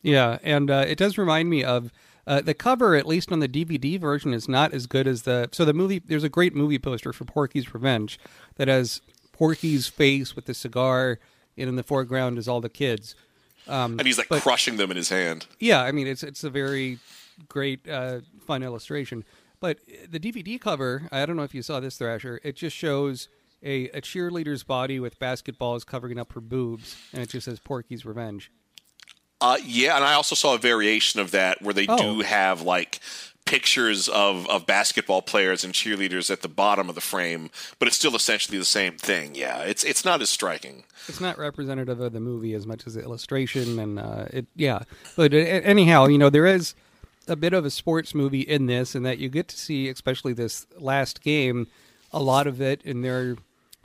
Yeah, and uh, it does remind me of uh, the cover, at least on the DVD version, is not as good as the. So the movie, there's a great movie poster for Porky's Revenge that has Porky's face with the cigar, and in the foreground is all the kids. And he's like but- crushing them in his hand. Yeah, I mean it's it's a very great, uh, fun illustration. But the DVD cover, I don't know if you saw this, Thrasher. It just shows a, a cheerleader's body with basketballs covering up her boobs, and it just says Porky's Revenge. Uh, yeah, and I also saw a variation of that where they Oh. do have like pictures of, of basketball players and cheerleaders at the bottom of the frame, but it's still essentially the same thing. Yeah, it's it's not as striking. It's not representative of the movie as much as the illustration, and uh, it yeah. But uh, anyhow, you know there is a bit of a sports movie in this, and that you get to see, especially this last game, a lot of it, and they're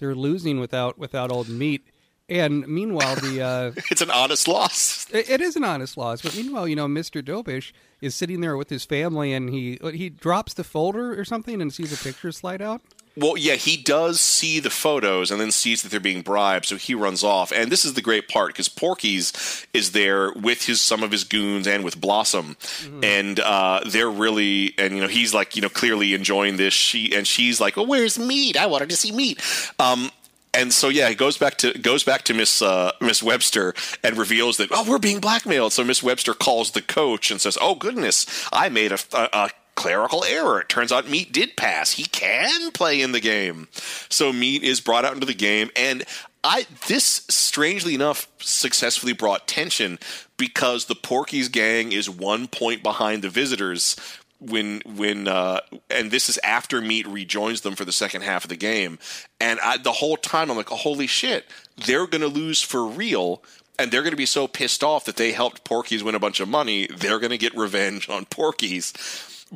they're losing without without old meat. And meanwhile, the uh, <laughs> It's an honest loss. It, it is an honest loss, but meanwhile, you know, Mr. Dobish is sitting there with his family, and he he drops the folder or something and sees a picture slide out. Well, yeah, he does see the photos and then sees that they're being bribed, so he runs off. And this is the great part because Porky's is there with his some of his goons and with Blossom, and uh, they're really and you know he's like you know clearly enjoying this. She and she's like, "Well, where's meat? I wanted to see meat." Um, and so yeah, he goes back to goes back to Miss uh, Miss Webster and reveals that oh we're being blackmailed. So Miss Webster calls the coach and says, "Oh goodness, I made a, a, a clerical error. It turns out Meat did pass. He can play in the game." So Meat is brought out into the game, and I this strangely enough successfully brought tension because the Porky's gang is one point behind the visitors when when uh, and this is after Meat rejoins them for the second half of the game, and I, the whole time I'm like, holy shit, they're gonna lose for real. And they're to be so pissed off that they helped Porky's win a bunch of money. They're to get revenge on Porky's.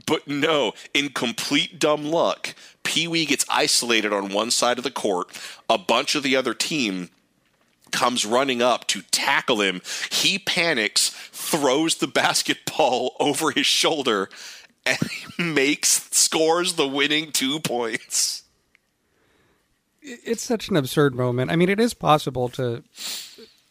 But no, in complete dumb luck, Pee Wee gets isolated on one side of the court. A bunch of the other team comes running up to tackle him. He panics, throws the <laughs> basketball over his shoulder, and <laughs> makes scores the winning two points. It's such an absurd moment. I mean, it is possible to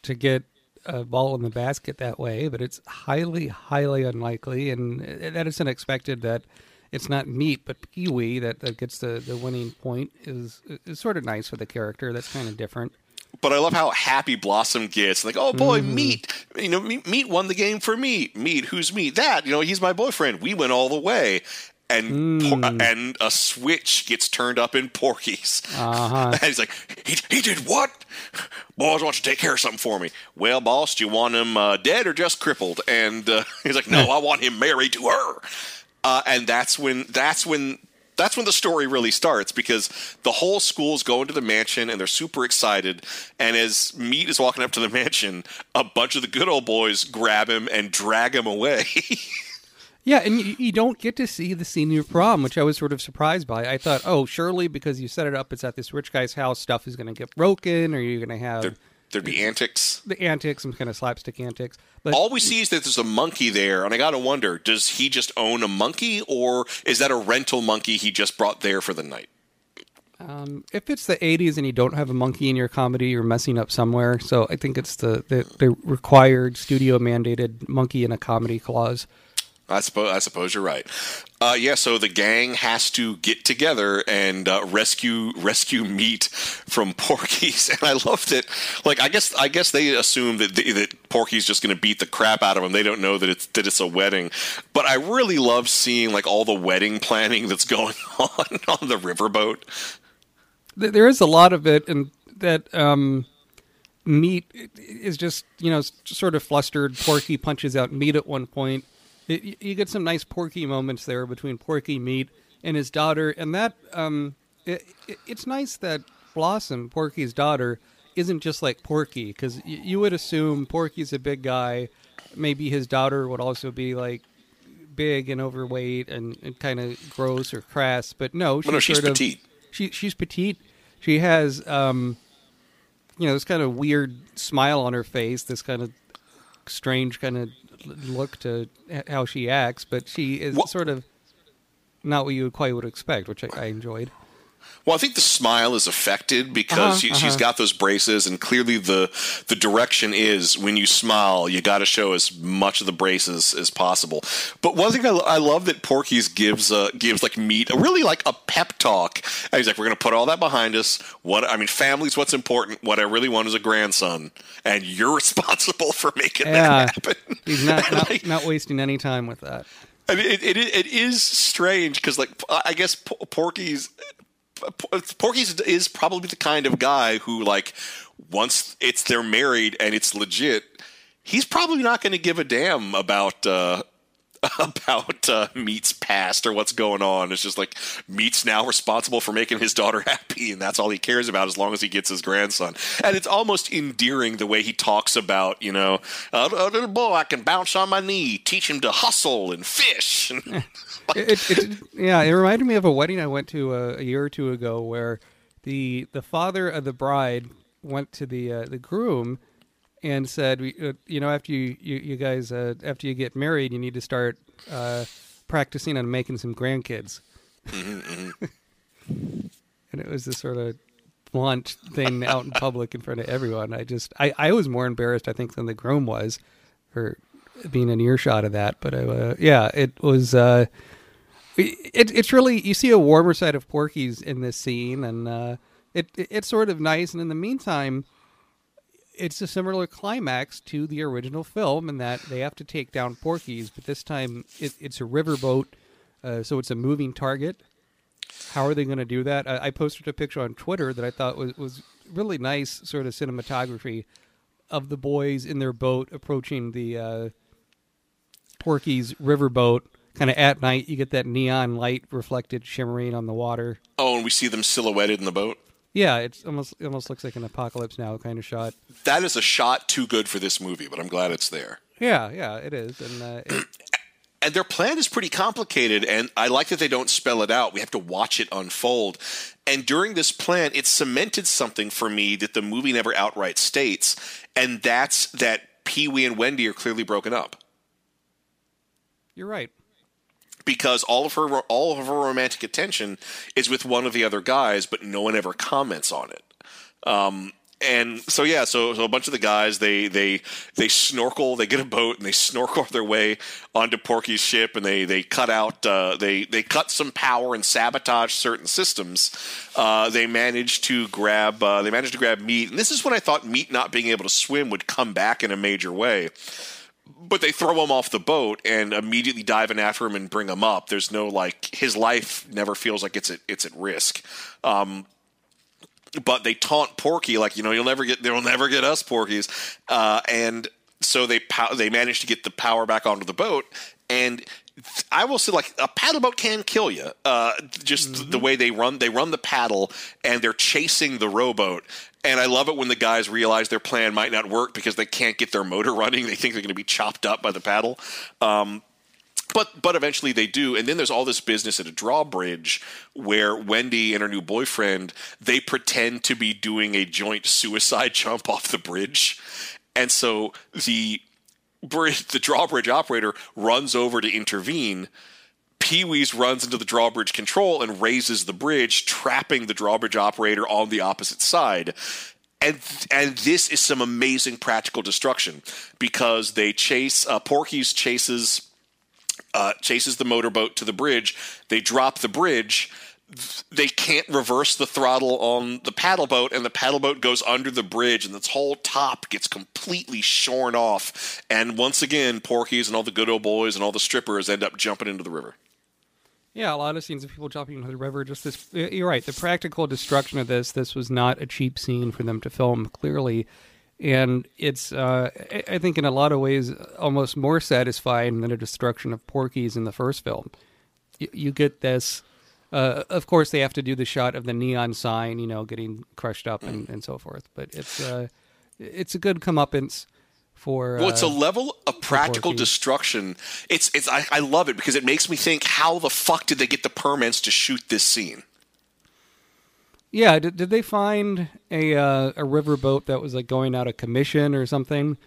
to get a ball in the basket that way, but it's highly, highly unlikely, and that is unexpected. That it's not Meat but Pee Wee that, that gets the, the winning point is is sort of nice for the character. That's kind of different. But I love how happy Blossom gets. Like, oh boy, mm. Meat. You know, Meat, Meat won the game for me. Meat, who's Meat? That. You know, he's my boyfriend. We went all the way. And por- and a switch gets turned up in Porky's. Uh-huh. <laughs> And he's like, he, he did what? Boss wants to take care of something for me. Well, boss, do you want him uh, dead or just crippled? And uh, <laughs> he's like, no, I want him married to her. Uh, and that's when that's when that's when the story really starts because the whole school's going to the mansion and they're super excited. And as Meat is walking up to the <laughs> mansion, a bunch of the good old boys grab him and drag him away. Yeah, and you, you don't get to see the senior prom, which I was sort of surprised by. I thought, oh, surely because you set it up, it's at this rich guy's house, stuff is going to get broken, or you're going to have There, there'd be antics. the antics, some kind of slapstick antics. But All we see is that there's a monkey there, and I got to wonder: does he just own a monkey, or is that a rental monkey he just brought there for the night? Um, if it's the 80s and you don't have a monkey in your comedy, you're messing up somewhere. So I think it's the, the, the required studio mandated monkey in a comedy clause. I suppose I suppose you're right. Uh, yeah, so the gang has to get together and uh, rescue rescue meat from <laughs> Porky's, and I loved it. Like I guess I guess they assume that the, that Porky's just going to beat the crap out of them. They don't know that it's that it's a wedding. But I really love seeing like all the wedding planning that's <laughs> going on on the riverboat. There is a lot of it, and that um, meat is just, you know, sort of flustered. Porky punches out meat at one point. It, you get some nice Porky moments there between Porky, meat, and his daughter, and that um, it, it, it's nice that Blossom, Porky's daughter, isn't just like Porky because y- you would assume Porky's a big guy. Maybe his daughter would also be like big and overweight and, and kind of gross or crass, but no, she's, Well, no, she's sort of- petite. she she's petite. She has um, you know, this kind of weird smile on her face, this kind of strange kind of look to how she acts, but she is What- sort of not what you quite would expect, which I, I enjoyed. Well, I think the smile is affected because Uh-huh, she, she's uh-huh. got those braces, and clearly the the direction is when you smile, you got to show as much of the braces as possible. But one thing I, I love that Porky's gives uh, gives like meat, really like a pep talk. And he's like, "We're going to put all that behind us. What I mean, family's what's important. What I really want is a grandson, and you're <laughs> responsible for making Yeah. that happen." He's not <laughs> not, Like- not wasting any time with that. I mean, it, it, it is strange because, like, I guess Porky's Porky's is probably the kind of guy who, like, once it's they're married and it's legit, he's probably not going to give a damn about uh, <laughs> about uh, Meat's past or what's going on. It's just like Meat's now responsible for making his daughter <laughs> happy, and that's all he cares about as long as he gets his grandson. And it's almost endearing the way he talks about, you know, a, little boy I can bounce on my knee, teach him to hustle and fish. <laughs> It, it, it, yeah, it reminded me of a wedding I went to a, a year or two ago, where the the father of the bride went to the uh, the groom and said, uh, "You know, after you you, you guys uh, after you get married, you need to start uh, practicing on making some grandkids." and it was this sort of blunt thing out in public in front of everyone. I just I, I was more embarrassed, I think, than the groom was for being an earshot of that. But uh, yeah, it was. Uh, it, it's really you see a warmer side of Porky's in this scene, and uh, it, it it's sort of nice. And in the meantime, it's a similar climax to the original film in that they have to take down Porky's, but this time it, it's a riverboat, uh, so it's a moving target. How are they going to do that? I, I posted a picture on Twitter that I thought was was really nice, sort of cinematography of the boys in their boat approaching the uh, Porky's riverboat. Kind of at night, you get that neon light reflected, shimmering on the water. oh, and we see them silhouetted in the boat. Yeah, it's almost it almost looks like an apocalypse now kind of shot. That is a shot too good for this movie, but I'm glad it's there. Yeah, yeah, it is, and uh, it, <clears throat> and their plan is pretty complicated and i like that they don't spell it out we have to watch it unfold and during this plan it cemented something for me that the movie never outright states and that's that pee-wee and wendy are clearly broken up you're right. Because all of her all of her romantic attention is with one of the other guys but no one ever comments on it um, and so yeah, so so a bunch of the guys they they they snorkel, they get a boat and they <laughs> snorkel their way onto Porky's ship, and they they cut out uh, they they cut some power and sabotage certain systems. Uh, they manage to grab uh, they managed to grab meat, and this is when I thought meat not being able to swim would come back in a major way. But they throw him off the boat and immediately dive in after him and bring him up. There's no like his life never feels like it's at, it's at risk. Um, but they taunt Porky like you know you'll never get they'll never get us Porkies, uh, and so they pow- they manage to get the power back onto the boat and. I will say, like a paddle boat can kill you. Uh, just Mm-hmm. the way they run, they run the paddle, and they're chasing the rowboat. And I love it when the guys realize their plan might not work because they can't get their motor <laughs> running. They think they're going to be chopped up by the paddle. Um, but but eventually they do and then there's all this business at a drawbridge where wendy and her new boyfriend they pretend to be doing a joint suicide <laughs> jump off the bridge and so the bridge the drawbridge operator runs over to intervene Pee-wee's runs into the drawbridge control and raises the bridge, trapping the drawbridge operator on the opposite side. And and this is some amazing practical destruction because they chase uh, Porky's chases uh, chases the motorboat to the bridge. They drop the bridge. They can't reverse the throttle on the paddle boat, and the paddle boat goes under the bridge, and its whole top gets completely shorn off. And once again, Porky's and all the good old boys and all the strippers end up jumping into the river. Yeah, a lot of scenes of people jumping into the river. Just this, you're right. The practical destruction of this. This was not a cheap scene for them to film. Clearly, and it's, uh, I- think, in a lot of ways, almost more satisfying than a destruction of Porky's in the first film. You, you get this. Uh, of course, they have to do the shot of the neon sign, you know, getting crushed up and, and so forth. But it's, uh, it's a good comeuppance for. Well, it's a uh, level of practical destruction. It's it's I, I love it because it makes me think how the fuck did they get the permits to shoot this scene? Yeah, did, did they find a uh, a riverboat that was like going out of commission or something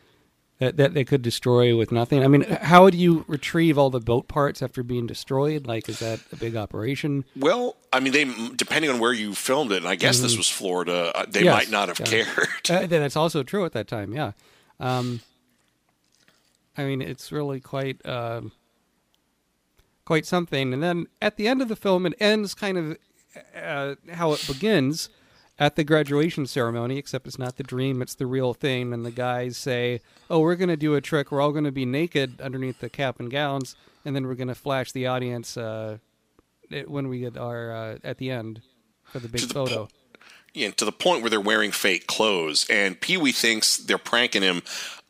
that that they could destroy with nothing? I mean, how would you retrieve all the boat parts after being destroyed? Like, is that a big operation? Well, I mean, they depending on where you filmed it, and I guess this was Florida, uh, they Mm-hmm. Yes, might not have yeah. cared. Uh, then that's also true at that time. Yeah, um, I mean, it's really quite um quite something. And then at the end of the film, it ends kind of uh, how it begins at the graduation ceremony, except it's not the dream; it's the real thing. And the guys say, "Oh, we're going to do a trick. We're all going to be naked underneath the cap and gowns, and then we're going to flash the audience uh, when we get our uh, at the end for the big photo." Po- Yeah, to the point where they're wearing fake clothes, and Pee Wee thinks they're pranking him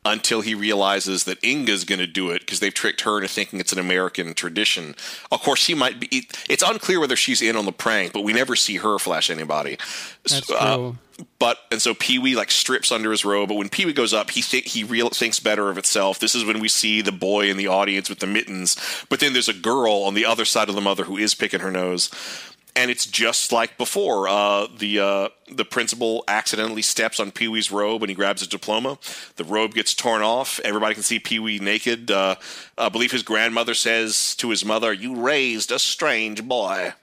until he realizes that Inga's going to do it because they've tricked her into thinking it's an American tradition. Of course, she might be. It's unclear whether she's in on the prank, but we never see her flash anybody. That's Uh, true. but and so Pee Wee like strips under his robe. But when Pee Wee goes up, he think he real thinks better of itself. This is when we see the boy in the audience with the mittens. But then there's a girl on the other side of the mother who is picking her nose, and it's just like before. Uh, the uh, the principal accidentally steps on Pee Wee's robe and he grabs his diploma. The robe gets torn off. Everybody can see Pee Wee naked. Uh, I believe his grandmother says to his mother, "You raised a strange boy."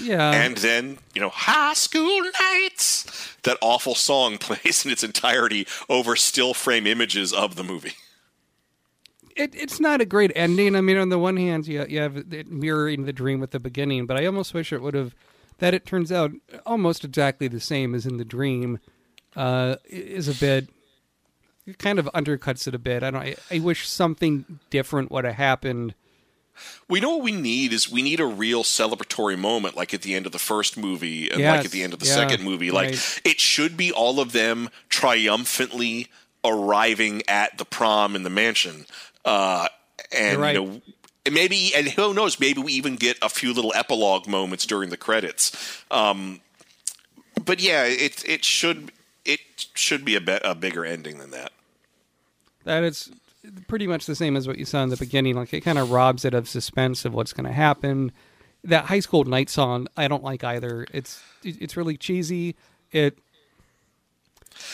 Yeah, and then you know high school nights that awful song <laughs> plays in its entirety over still frame images of the movie it, it's not a great ending. I mean, on the one hand, you, you have it mirroring the dream at the beginning, but I almost wish it would have that it turns out almost exactly the same as in the dream. Uh, is a bit it kind of undercuts it a bit. I don't. I, I wish something different would have happened. we know what we need is we need a real celebratory moment like at the end of the first movie and Yes, like at the end of the yeah, second movie like right. it should be all of them triumphantly arriving at the prom in the mansion uh, and right. you know maybe and who knows maybe we even get a few little epilogue moments during the credits um, but yeah it it should it should be a, be- a bigger ending than that That is pretty much the same as what you saw in the beginning. Like it kind of robs it of suspense of what's going to happen. That high school night song, I don't like either. It's it's really cheesy. It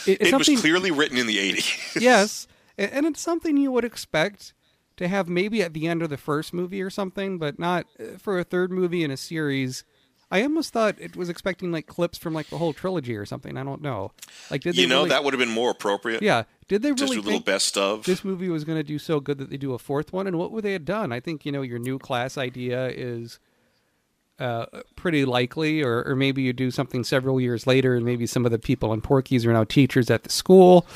it, it was clearly written in the 80s yes, and it's something you would expect to have maybe at the end of the first movie or something, but not uh, for a third movie in a series. I almost thought it was expecting like clips from like the whole trilogy or something. I don't know. Like did they you know really- that would have been more appropriate Yeah, did they just really do a little think best of this movie was going to do so good that they do a fourth one? And what would they have done? I think you know your new class idea is uh, pretty likely, or, or maybe you do something several years later, and maybe some of the people in Porky's are now teachers at the school.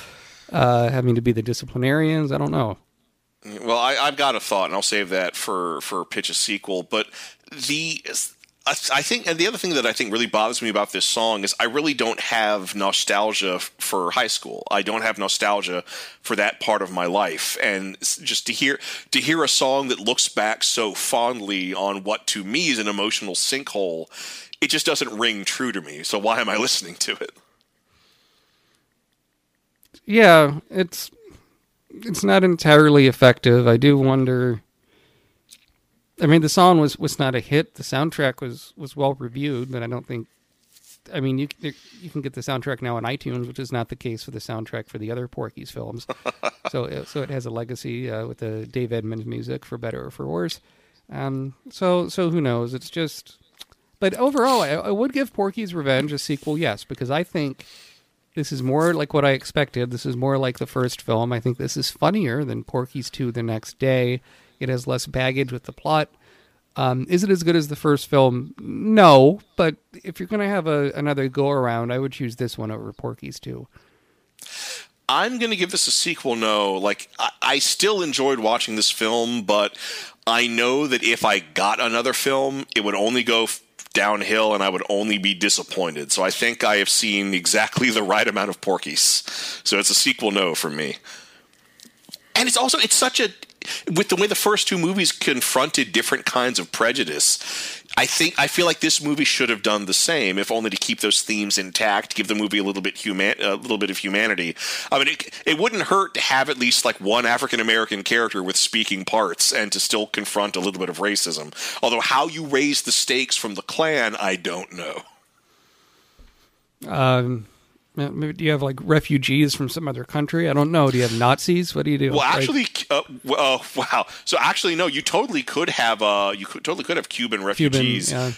Uh, having to be the disciplinarians. I don't know. Well, I, I've got a thought, and I'll save that for for pitch a sequel. But the I think, and the other thing that I think really bothers me about this song is I really don't have nostalgia for high school. I don't have nostalgia for that part of my life, and just to hear to hear a song that looks back so fondly on what to me is an emotional sinkhole, it just doesn't ring true to me. So why am I <laughs> listening to it? Yeah, it's it's not entirely effective. I do wonder. I mean, the song was was not a hit. The soundtrack was was well reviewed, but I don't think. I mean, you you can get the soundtrack now on iTunes, which is not the case for the soundtrack for the other Porky's films. <laughs> so it- so it has a legacy uh, with the Dave Edmunds music, for better or for worse. Um, so so who knows? It's just. But overall, I, I would give Porky's Revenge a sequel, yes, because I think this is more like what I expected. This is more like the first film. I think this is funnier than Porky's 2 the next day. It has less baggage with the plot. Um, is it as good as the first film? No, but if you're going to have a, another go around, I would choose this one over Porky's 2. I'm going to give this a sequel. No, like I, I still enjoyed watching this film, but I know that if I got another film, it would only go downhill, and I would only be disappointed. So I think I have seen exactly the right amount of Porky's. So it's a sequel. No for me. And it's also it's such a with the way the first two movies confronted different kinds of prejudice. I think I feel like this movie should have done the same, if only to keep those themes intact, give the movie a little bit human, a little bit of humanity. I mean, it, it wouldn't hurt to have at least like one African American character with speaking parts, and to still confront a little bit of racism. Although how you raise the stakes from the Klan, I don't know. Um, maybe, do you have like refugees from some other country? I don't know. Do you have Nazis? What do you do? Well, Like- actually, uh, uh, wow. So actually, no. You totally could have. Uh, you could, totally could have Cuban Cuban, refugees. yeah.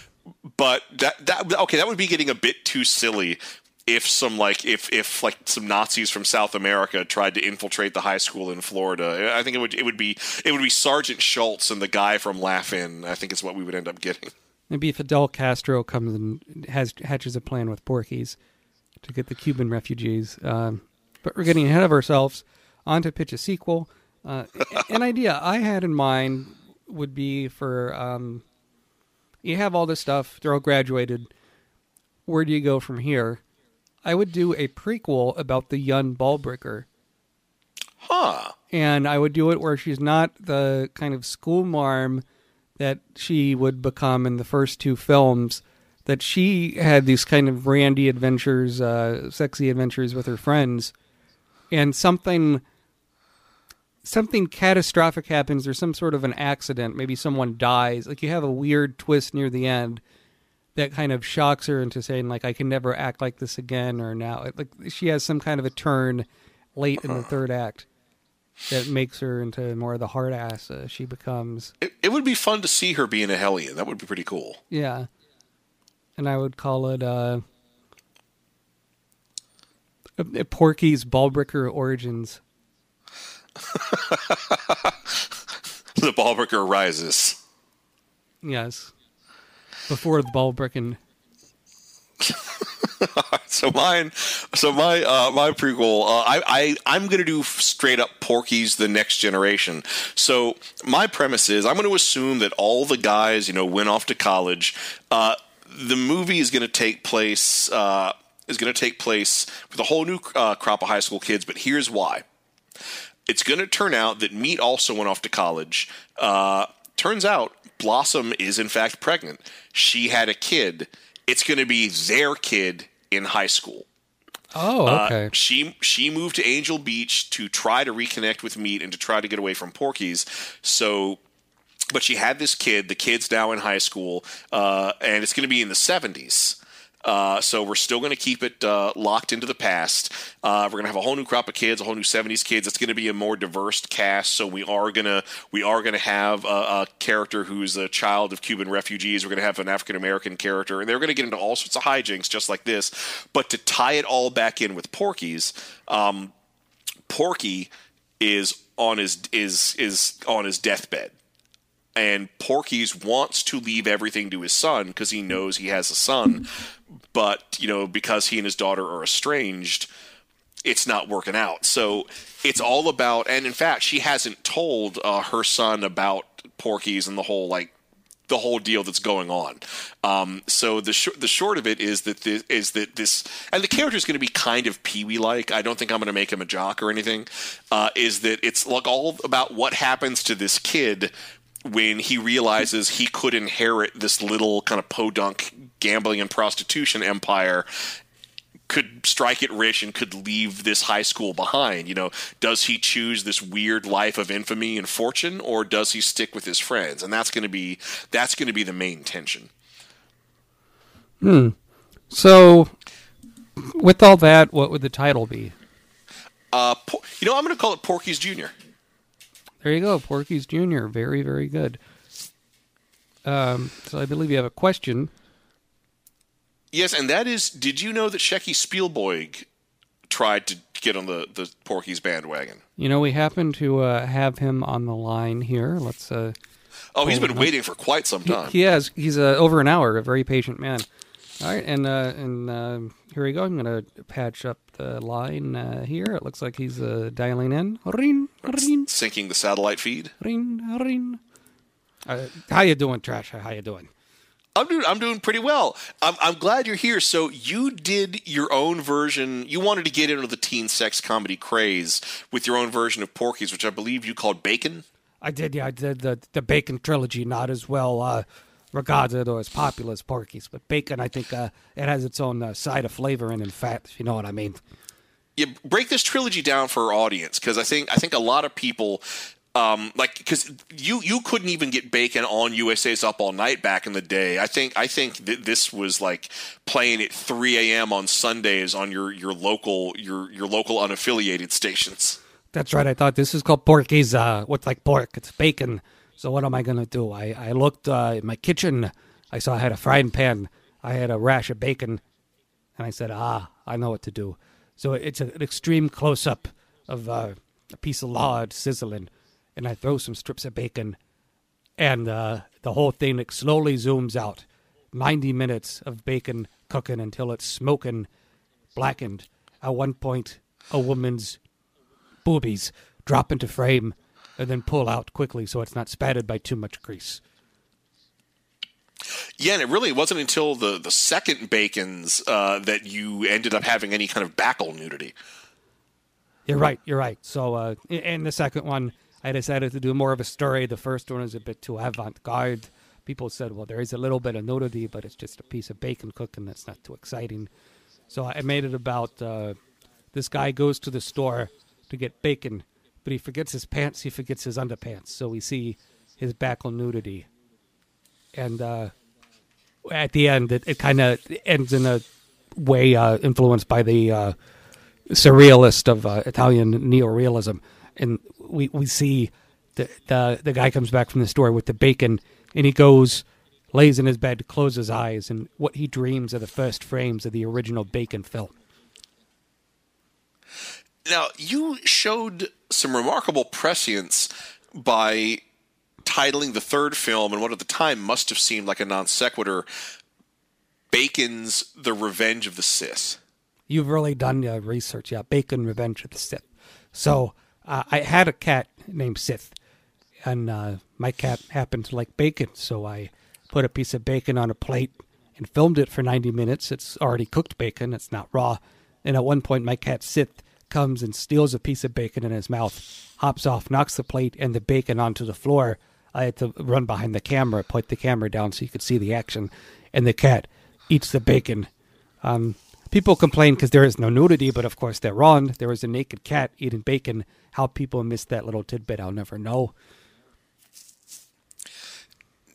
but that that okay that would be getting a bit too silly if some like if if like some Nazis from South America tried to infiltrate the high school in Florida I think it would it would be it would be Sergeant Schultz and the guy from Laugh-In I think is what we would end up getting Maybe if Fidel Castro comes and has hatches a plan with Porky's to get the Cuban refugees. Um, but we're getting ahead of ourselves. On to pitch a sequel. Uh, an idea I had in mind would be for um, you have all this stuff. They're all graduated. Where do you go from here? I would do a prequel about the young Balbricker huh and I would do it where she's not the kind of school marm that she would become in the first two films. That she had these kind of randy adventures, uh, sexy adventures with her friends, and something something catastrophic happens or some sort of an accident. Maybe someone dies. Like you have a weird twist near the end that kind of shocks her into saying like I can never act like this again or now like she has some kind of a turn late in the third act that makes her into more of the hard ass uh, she becomes. it, it would be fun to see her being a hellion that would be pretty cool Yeah. And I would call it uh, uh, Porky's Balbricker Origins. <laughs> the Ballbreaker rises Yes. Before the Ballbreaking. <laughs> so mine, so my uh, my prequel, uh, I, I I'm gonna do straight up Porky's the Next Generation. So my premise is I'm going to assume that all the guys you know went off to college. Uh, the movie is going to take place uh, is going to take place with a whole new uh, crop of high school kids. But here's why: it's going to turn out that Meat also went off to college. Uh, turns out Blossom is in fact pregnant. She had a kid. It's going to be their kid in high school. Oh, Uh, okay. she she moved to Angel Beach to try to reconnect with Meat and to try to get away from Porky's. So, but she had this kid. The kid's now in high school, uh, and it's going to be in the seventies. Uh, so we're still going to keep it uh, locked into the past. Uh, we're going to have a whole new crop of kids, a whole new '70s kids. It's going to be a more diverse cast. So we are gonna we are going to have a, a character who's a child of Cuban refugees. We're going to have an African American character, and they're going to get into all sorts of hijinks just like this. But to tie it all back in with Porky's, um, Porky is on his is is on his deathbed and Porky's wants to leave everything to his son because he knows he has a son, but you know because he and his daughter are estranged, it's not working out. So it's all about, and in fact, she hasn't told uh, her son about Porky's and the whole like the whole deal that's going on. Um, so the sh- the short of it is that this, is that this, and the character is going to be kind of Pee Wee like. I don't think I'm going to make him a jock or anything. Uh, is that it's like all about what happens to this kid when he realizes he could inherit this little kind of podunk gambling and prostitution empire could strike it rich and could leave this high school behind. You know, does he choose this weird life of infamy and fortune, or does he stick with his friends? And that's going to be that's going to be the main tension. hmm So, with all that, what would the title be? Uh, you know, I'm going to call it Porky's Junior. There you go, Porky's Jr. Very, very good. Um, so I believe you have a question. Yes, and that is, did you know that Shecky Spielberg tried to get on the the Porky's bandwagon? You know, we happen to uh, have him on the line here. Let's. Uh, Oh, he's been waiting for quite some he, time. he has. He's uh, over an hour. A very patient man. All right, and uh, and uh, here we go. I'm going to patch up the line uh, here. It looks like he's uh, dialing in. Ring, ring, Syncing the satellite feed. ring, ring. Uh, how you doing, Trash? How you doing? I'm doing. I'm doing pretty well. I'm, I'm glad you're here. So you did your own version. You wanted to get into the teen sex comedy craze with your own version of Porky's, which I believe you called Bacon. I did, yeah. I did the the Bacon trilogy, not as well regarded or as popular as Porky's, but Bacon, I think, uh, it has its own uh, side of flavor and in fat, if you know what I mean. you break this trilogy down for our audience because I think I think a lot of people um, like because you you couldn't even get bacon on USA's Up All Night back in the day. I think I think that this was like playing at 3 a.m. on Sundays on your your local your your local unaffiliated stations. That's right. I thought this is called Porky's. Uh, what's like pork? It's bacon. So what am I gonna do? I I looked uh, in my kitchen. I saw I had a frying pan. I had a rash of bacon, and I said, "Ah, I know what to do." So it's an extreme close up of uh, a piece of lard sizzling, and I throw some strips of bacon, and uh, the whole thing slowly zooms out. Ninety minutes of bacon cooking until it's smoking, blackened. At one point, a woman's boobies drop into frame and then pull out quickly so it's not spattered by too much grease. Yeah, and it really wasn't until the the second Bacon's uh, that you ended up having any kind of backle nudity. You're right. You're right. So, uh, in the second one, I decided to do more of a story. The first one is a bit too avant-garde. People said, "Well, there is a little bit of nudity, but it's just a piece of bacon cooking. That's not too exciting." So I made it about uh, this guy goes to the store to get bacon, but he forgets his pants. He forgets his underpants. So we see his backle nudity, and uh, at the end, it, it kind of ends in a way uh, influenced by the uh, surrealist of uh, Italian neorealism, and we we see the, the the guy comes back from the store with the bacon, and he goes, lays in his bed, closes his eyes, and what he dreams are the first frames of the original Bacon film. Now, you showed some remarkable prescience by titling the third film and what at the time must have seemed like a non sequitur Bacon's The Revenge of the Sith. You've really done your research, yeah. Bacon, Revenge of the Sith. So uh, I had a cat named Sith, and uh, my cat happened to like bacon, so I put a piece of bacon on a plate and filmed it for 90 minutes. It's already cooked bacon; it's not raw. And at one point, my cat Sith comes and steals a piece of bacon in his mouth, hops off, knocks the plate and the bacon onto the floor. I had to run behind the camera, put the camera down so you could see the action, and the cat eats the bacon. Um, people complain because there is no nudity, but of course they're wrong. There is a naked cat eating bacon. How people missed that little tidbit, I'll never know.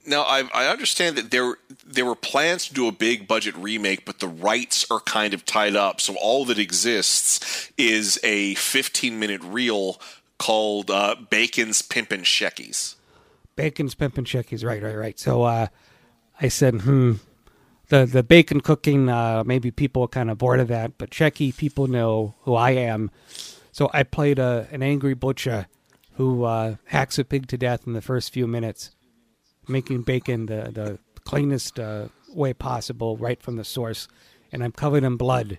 Now, I, I understand that there there were plans to do a big budget remake, but the rights are kind of tied up. So all that exists is a 15 minute reel called uh, Bacon's Pimpin' Sheckies. Bacon's pimping chickies, right, right, right. So uh, I said, hmm, the the bacon cooking, uh, maybe people are kind of bored of that, but Shecky, people know who I am. So I played a, an angry butcher who uh, hacks a pig to death in the first few minutes, making bacon the, the cleanest uh, way possible, right from the source. And I'm covered in blood.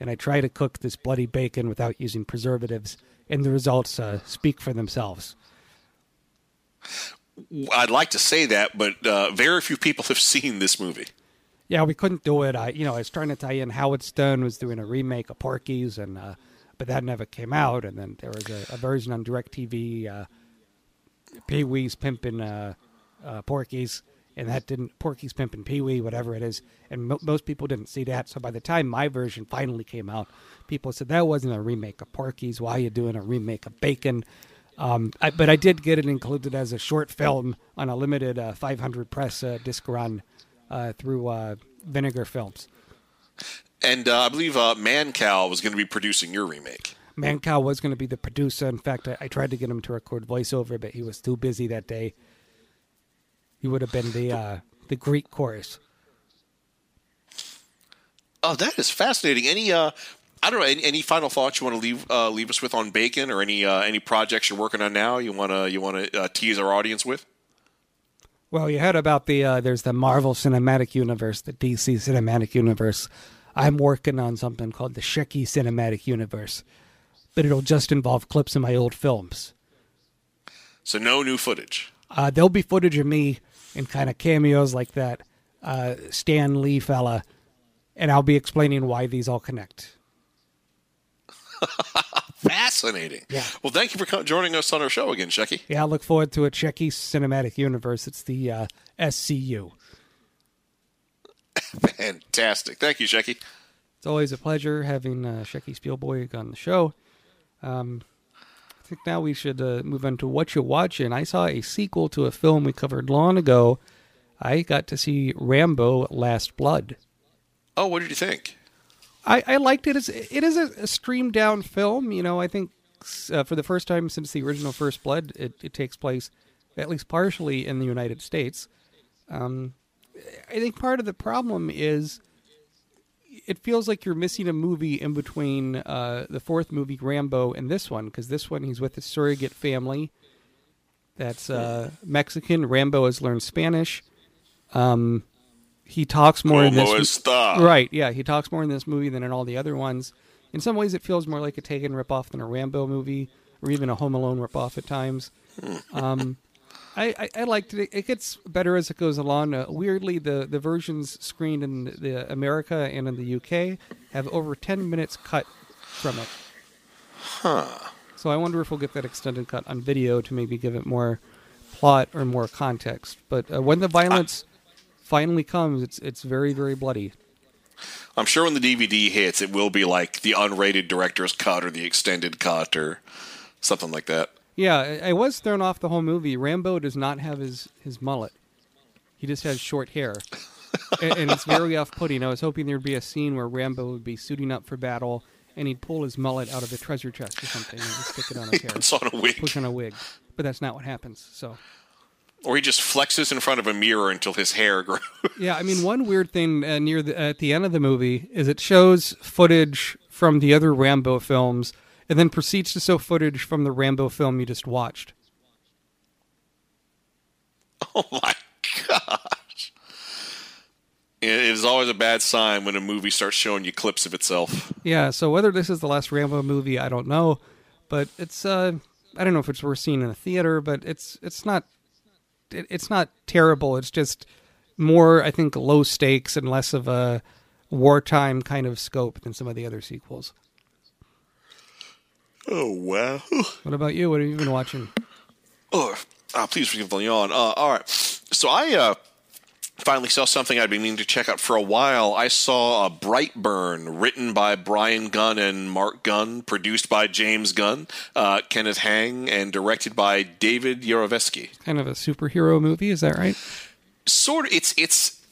and I try to cook this bloody bacon without using preservatives, and the results uh, speak for themselves. I'd like to say that, but uh, very few people <laughs> have seen this movie. Yeah, we couldn't do it. I, you know, I was trying to tie in Howard Stern was doing a remake of Porky's, and uh, but that never came out. And then there was a, a version on DirecTV, uh, Pee Wee's pimping uh, uh, Porky's, and that didn't Porky's pimping Pee Wee, whatever it is. And mo- most people didn't see that. So by the time my version finally came out, people said that wasn't a remake of Porky's. Why are you doing a remake of Bacon? Um, I, but I did get it included as a short film on a limited uh, 500 press uh, disc run uh, through uh, Vinegar Films. And uh, I believe uh, Mancow was going to be producing your remake. Mancow was going to be the producer. In fact, I, I tried to get him to record voiceover, but he was too busy that day. He would have been the uh, the Greek chorus. Oh, that is fascinating. Any uh, I don't know. Any, any final thoughts you want to leave uh, leave us with on Bacon, or any uh, any projects you're working on now? You want to you want to uh, tease our audience with? Well, you heard about the uh, there's the Marvel Cinematic Universe, the DC Cinematic Universe. I'm working on something called the Shecky Cinematic Universe, but it'll just involve clips of my old films. So no new footage. Uh, there'll be footage of me in kind of cameos like that uh, Stan Lee fella, and I'll be explaining why these all connect. <laughs> Fascinating. Yeah. Well, thank you for joining us on our show again, Shecky. Yeah, I look forward to a Shecky Cinematic Universe. It's the uh, SCU. <laughs> Fantastic. Thank you, Shecky. It's always a pleasure having uh, Shecky Spielberg on the show. Um, I think now we should uh, move on to what you're watching. I saw a sequel to a film we covered long ago. I got to see Rambo: Last Blood. Oh, what did you think? I, I liked it. It's, it is a, a streamed down film. You know, I think uh, for the first time since the original First Blood, it, it takes place at least partially in the United States. Um, I think part of the problem is it feels like you're missing a movie in between uh, the fourth movie, Rambo, and this one, because this one he's with a surrogate family that's uh, Mexican. Rambo has learned Spanish. Um, he talks more in this. Right, yeah, he talks more in this movie than in all the other ones. In some ways, it feels more like a Taken ripoff than a Rambo movie, or even a Home Alone ripoff at times. <laughs> Um, I, I, I liked it. It gets better as it goes along. Uh, weirdly, the, the versions screened in the America and in the UK have over 10 minutes cut from it. Huh. So I wonder if we'll get that extended cut on video to maybe give it more plot or more context. But uh, when the violence finally comes, it's it's very very bloody. I'm sure when the DVD hits, it will be like the unrated director's cut or the extended cut or something like that. Yeah, I, I was thrown off the whole movie. Rambo does not have his his mullet. He just has short hair, <laughs> and, and it's very off-putting. I was hoping there'd be a scene where Rambo would be suiting up for battle, and he'd pull his mullet out of the treasure chest or something and stick it on his hair, <laughs> Puts on a wig. push on a wig. But that's not what happens. So. Or he just flexes in front of a mirror until his hair grows. Yeah, I mean, one weird thing uh, near the at the end of the movie is it shows footage from the other Rambo films, and then proceeds to show footage from the Rambo film you just watched. <laughs> oh my gosh. It is always a bad sign when a movie starts showing you clips of itself. Yeah, so whether this is the last Rambo movie, I don't know, but it's uh, I don't know if it's worth seeing in a theater, but it's it's not it, it's not terrible. It's just more, I think, low stakes and less of a wartime kind of scope than some of the other sequels. Oh, wow. What about you? What have you been watching? Oh, uh, please forgive the yawn. Uh, all right. So I uh, finally saw something I'd been meaning to check out for a while. I saw a Brightburn, written by Brian Gunn and Mark Gunn, produced by James Gunn, uh, Kenneth Huang, and directed by David Yarovesky. Kind of a superhero movie, is that right? Sort of. It's it's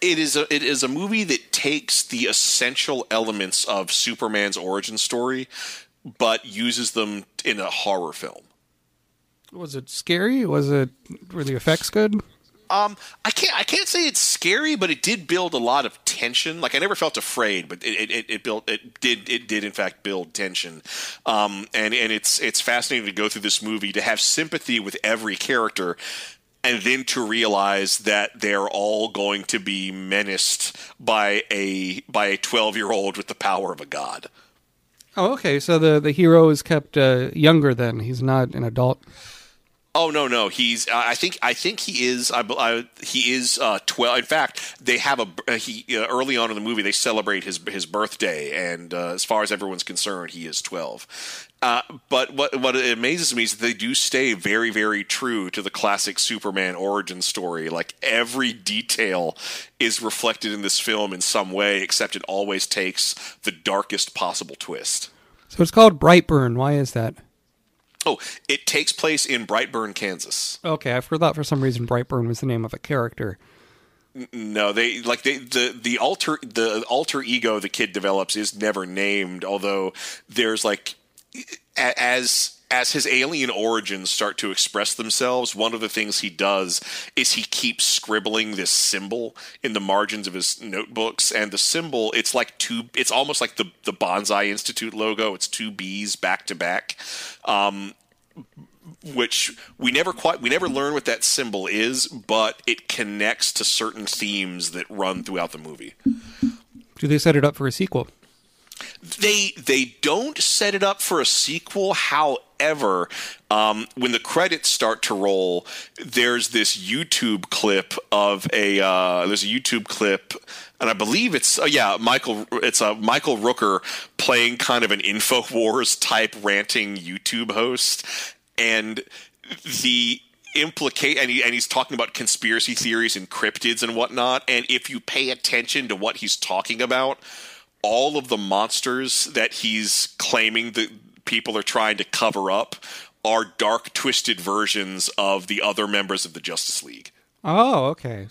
it is a it is a movie that takes the essential elements of Superman's origin story, but uses them in a horror film. Was it scary? Was it were the effects good? Um, I can't I can't say it's scary, but it did build a lot of tension. Like I never felt afraid, but it it, it built it did it did in fact build tension. Um, and and it's it's fascinating to go through this movie to have sympathy with every character. and then to realize that they're all going to be menaced by a by a 12 year old with the power of a god. Oh, okay. So the the hero is kept uh, younger. Then he's not an adult. Oh no, no, he's. I think. I think he is. I, I he is uh, twelve. In fact, they have a. Uh, he uh, early on in the movie they celebrate his his birthday, and uh, as far as everyone's concerned, he is twelve. Uh, but what what amazes me is that they do stay very very true to the classic Superman origin story. Like every detail is reflected in this film in some way, except it always takes the darkest possible twist. So it's called Brightburn. Why is that? Oh, it takes place in Brightburn, Kansas. Okay, I forgot for some reason Brightburn was the name of a character. No, they like they the the alter the alter ego the kid develops is never named. Although there's like as as his alien origins start to express themselves, one of the things he does is he keeps scribbling this symbol in the margins of his notebooks, and the symbol it's like two. It's almost like the the Banzai Institute logo. It's two bees back to back. Um, which we never quite we never learn what that symbol is, but it connects to certain themes that run throughout the movie. Do they set it up for a sequel? They they don't set it up for a sequel. However, um, when the credits start to roll, there's this YouTube clip of a uh, there's a YouTube clip, and I believe it's uh, yeah Michael it's a Michael Rooker playing kind of an Infowars <laughs> type ranting YouTube host, and the implicate and, he, and he's talking about conspiracy theories and cryptids and whatnot and if you pay attention to what he's talking about all of the monsters that he's claiming that people are trying to cover up are dark twisted versions of the other members of the Justice League. Oh, okay.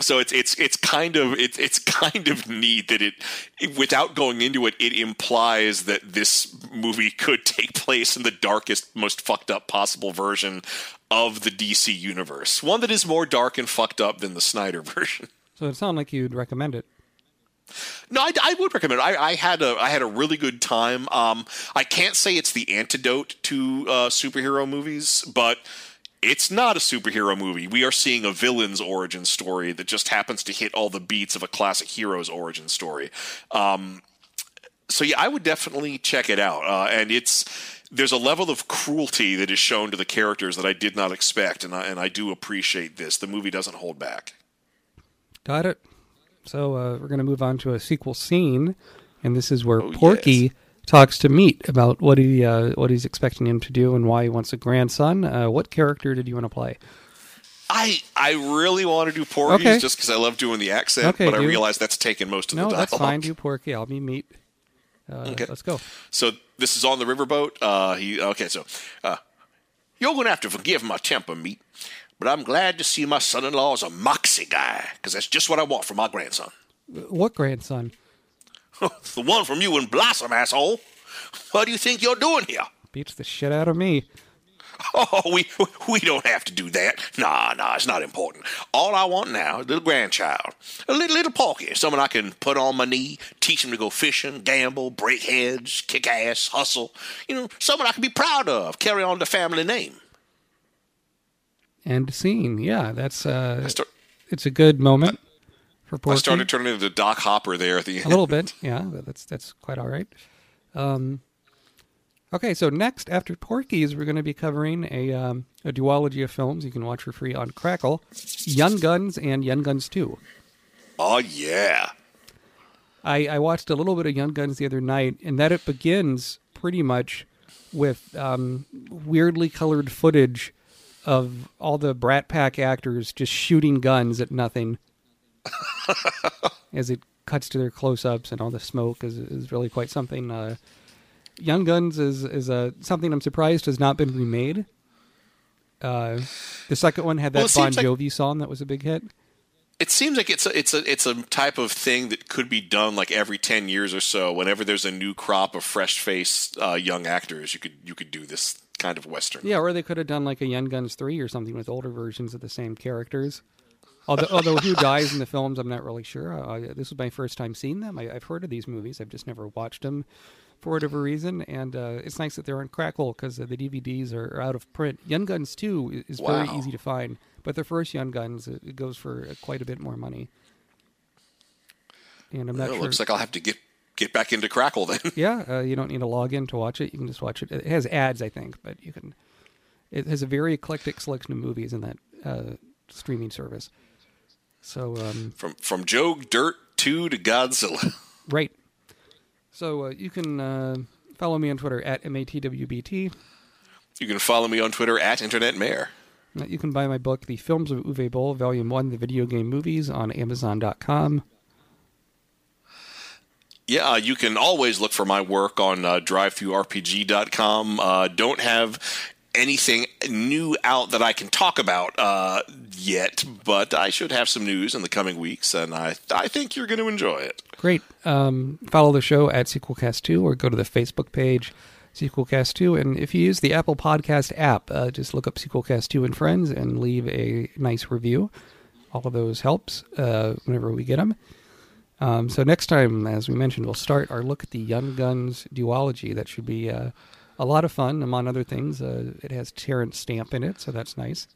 So it's it's it's kind of it's it's <laughs> kind of neat that it, it without going into it it implies that this movie could take place in the darkest most fucked up possible version of the DC universe. One that is more dark and fucked up than the Snyder <laughs> version. So it sounds like you'd recommend it. No, I, I, would recommend it. I, I, had a I had a really good time. Um, I can't say it's the antidote to uh, superhero movies, but it's not a superhero movie. We are seeing a villain's origin story that just happens to hit all the beats of a classic hero's origin story. Um, so yeah, I would definitely check it out. Uh, and it's there's a level of cruelty that is shown to the characters that I did not expect, and I, and I do appreciate this. The movie doesn't hold back. Got it. So uh, we're going to move on to a sequel scene, and this is where Oh, Porky yes. talks to Meat about what he uh, what he's expecting him to do and why he wants a grandson. Uh, what character did you want to play? I I really want to do Porky's Okay. just because I love doing the accent, Okay, but I realize that's taken most of No, the dialogue. that's fine. Do Porky. I'll be Meat. Uh, Okay. Let's go. So this is on the riverboat. Uh, he okay. So uh, you're gonna have to forgive my temper, meat, but I'm glad to see my son-in-law is a moxie guy because that's just what I want for my grandson. What grandson? <laughs> the one from you and Blossom, asshole. What do you think you're doing here? Beats the shit out of me. <laughs> Oh, we we don't have to do that. Nah, nah, it's not important. All I want now is a little grandchild, a little little Porky, someone I can put on my knee, teach him to go fishing, gamble, break heads, kick ass, hustle. You know, someone I can be proud of, carry on the family name. End scene. Yeah, that's uh, start, it's a good moment for Porky. I started turning into Doc Hopper there at the end. a little bit. Yeah, that's that's quite all right. Um, okay, so next after Porky's, we're going to be covering a um, a duology of films you can watch for free on Crackle: Young Guns and Young Guns Two. Oh yeah. I, I watched a little bit of Young Guns the other night, and that it begins pretty much with um, weirdly colored footage of all the Brat Pack actors just shooting guns at nothing <laughs> as it cuts to their close-ups, and all the smoke is is really quite something. Uh, Young Guns is is uh, something I'm surprised has not been remade. Uh, the second one had that Well, Bon seems like- Jovi song that was a big hit. It seems like it's a, it's a it's a type of thing that could be done like every ten years or so. Whenever there's a new crop of fresh faced uh, young actors, you could you could do this kind of western. Yeah, or they could have done like a Young Guns three or something with older versions of the same characters. Although, although who dies in the films, I'm not really sure. Uh, this was my first time seeing them. I, I've heard of these movies. I've just never watched them. for whatever reason, and uh, it's nice that they're on Crackle because uh, the DVDs are, out of print. Young Guns 2 is very easy to find, but the first Young Guns it, goes for uh, quite a bit more money. And I'm not Well, it looks like I'll have to get get back into Crackle then. <laughs> Yeah, uh, you don't need to log in to watch it. You can just watch it. It has ads, I think, but you can. It has a very eclectic selection of movies in that uh, streaming service. So, um, from from Joe Dirt two to Godzilla. <laughs> right. So uh, you can uh, follow me on Twitter at matwbt. You can follow me on Twitter at Internet Mayor. Uh, You can buy my book, The Films of Uwe Boll, Volume One: The Video Game Movies, on Amazon.com. Yeah, you can always look for my work on uh, drivethrurpg.com. Uh, don't have anything new out that I can talk about uh, yet, but I should have some news in the coming weeks, and I I think you're going to enjoy it. Great. Um, follow the show at SequelCast2 or go to the Facebook page, SequelCast2. And if you use the Apple Podcast app, uh, just look up SequelCast2 and Friends and leave a nice review. All of those helps uh, whenever we get them. Um, so next time, as we mentioned, we'll start our look at the Young Guns duology. That should be uh, a lot of fun. Among other things, uh, it has Terence Stamp in it, so that's nice.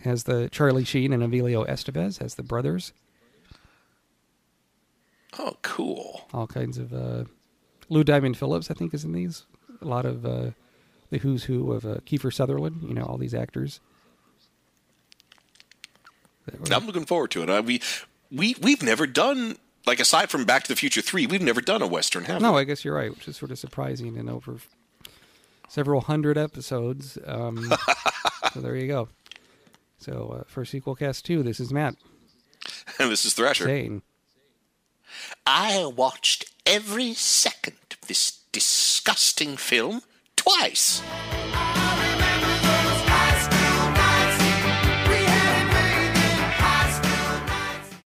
Has the Charlie Sheen and Emilio Estevez as the brothers. Oh, cool. all kinds of uh, Lou Diamond Phillips, I think, is in these. A lot of uh, the who's who of uh, Kiefer Sutherland. You know, all these actors. I'm looking forward to it. Uh, we we we've never done like aside from Back to the Future three, we've never done a western, have no, we? I guess you're right, which is sort of surprising in over several hundred episodes. Um, <laughs> so there you go. So uh, for sequel cast two, this is Matt And <laughs> this is Thrasher. saying, I watched every second of this disgusting film twice.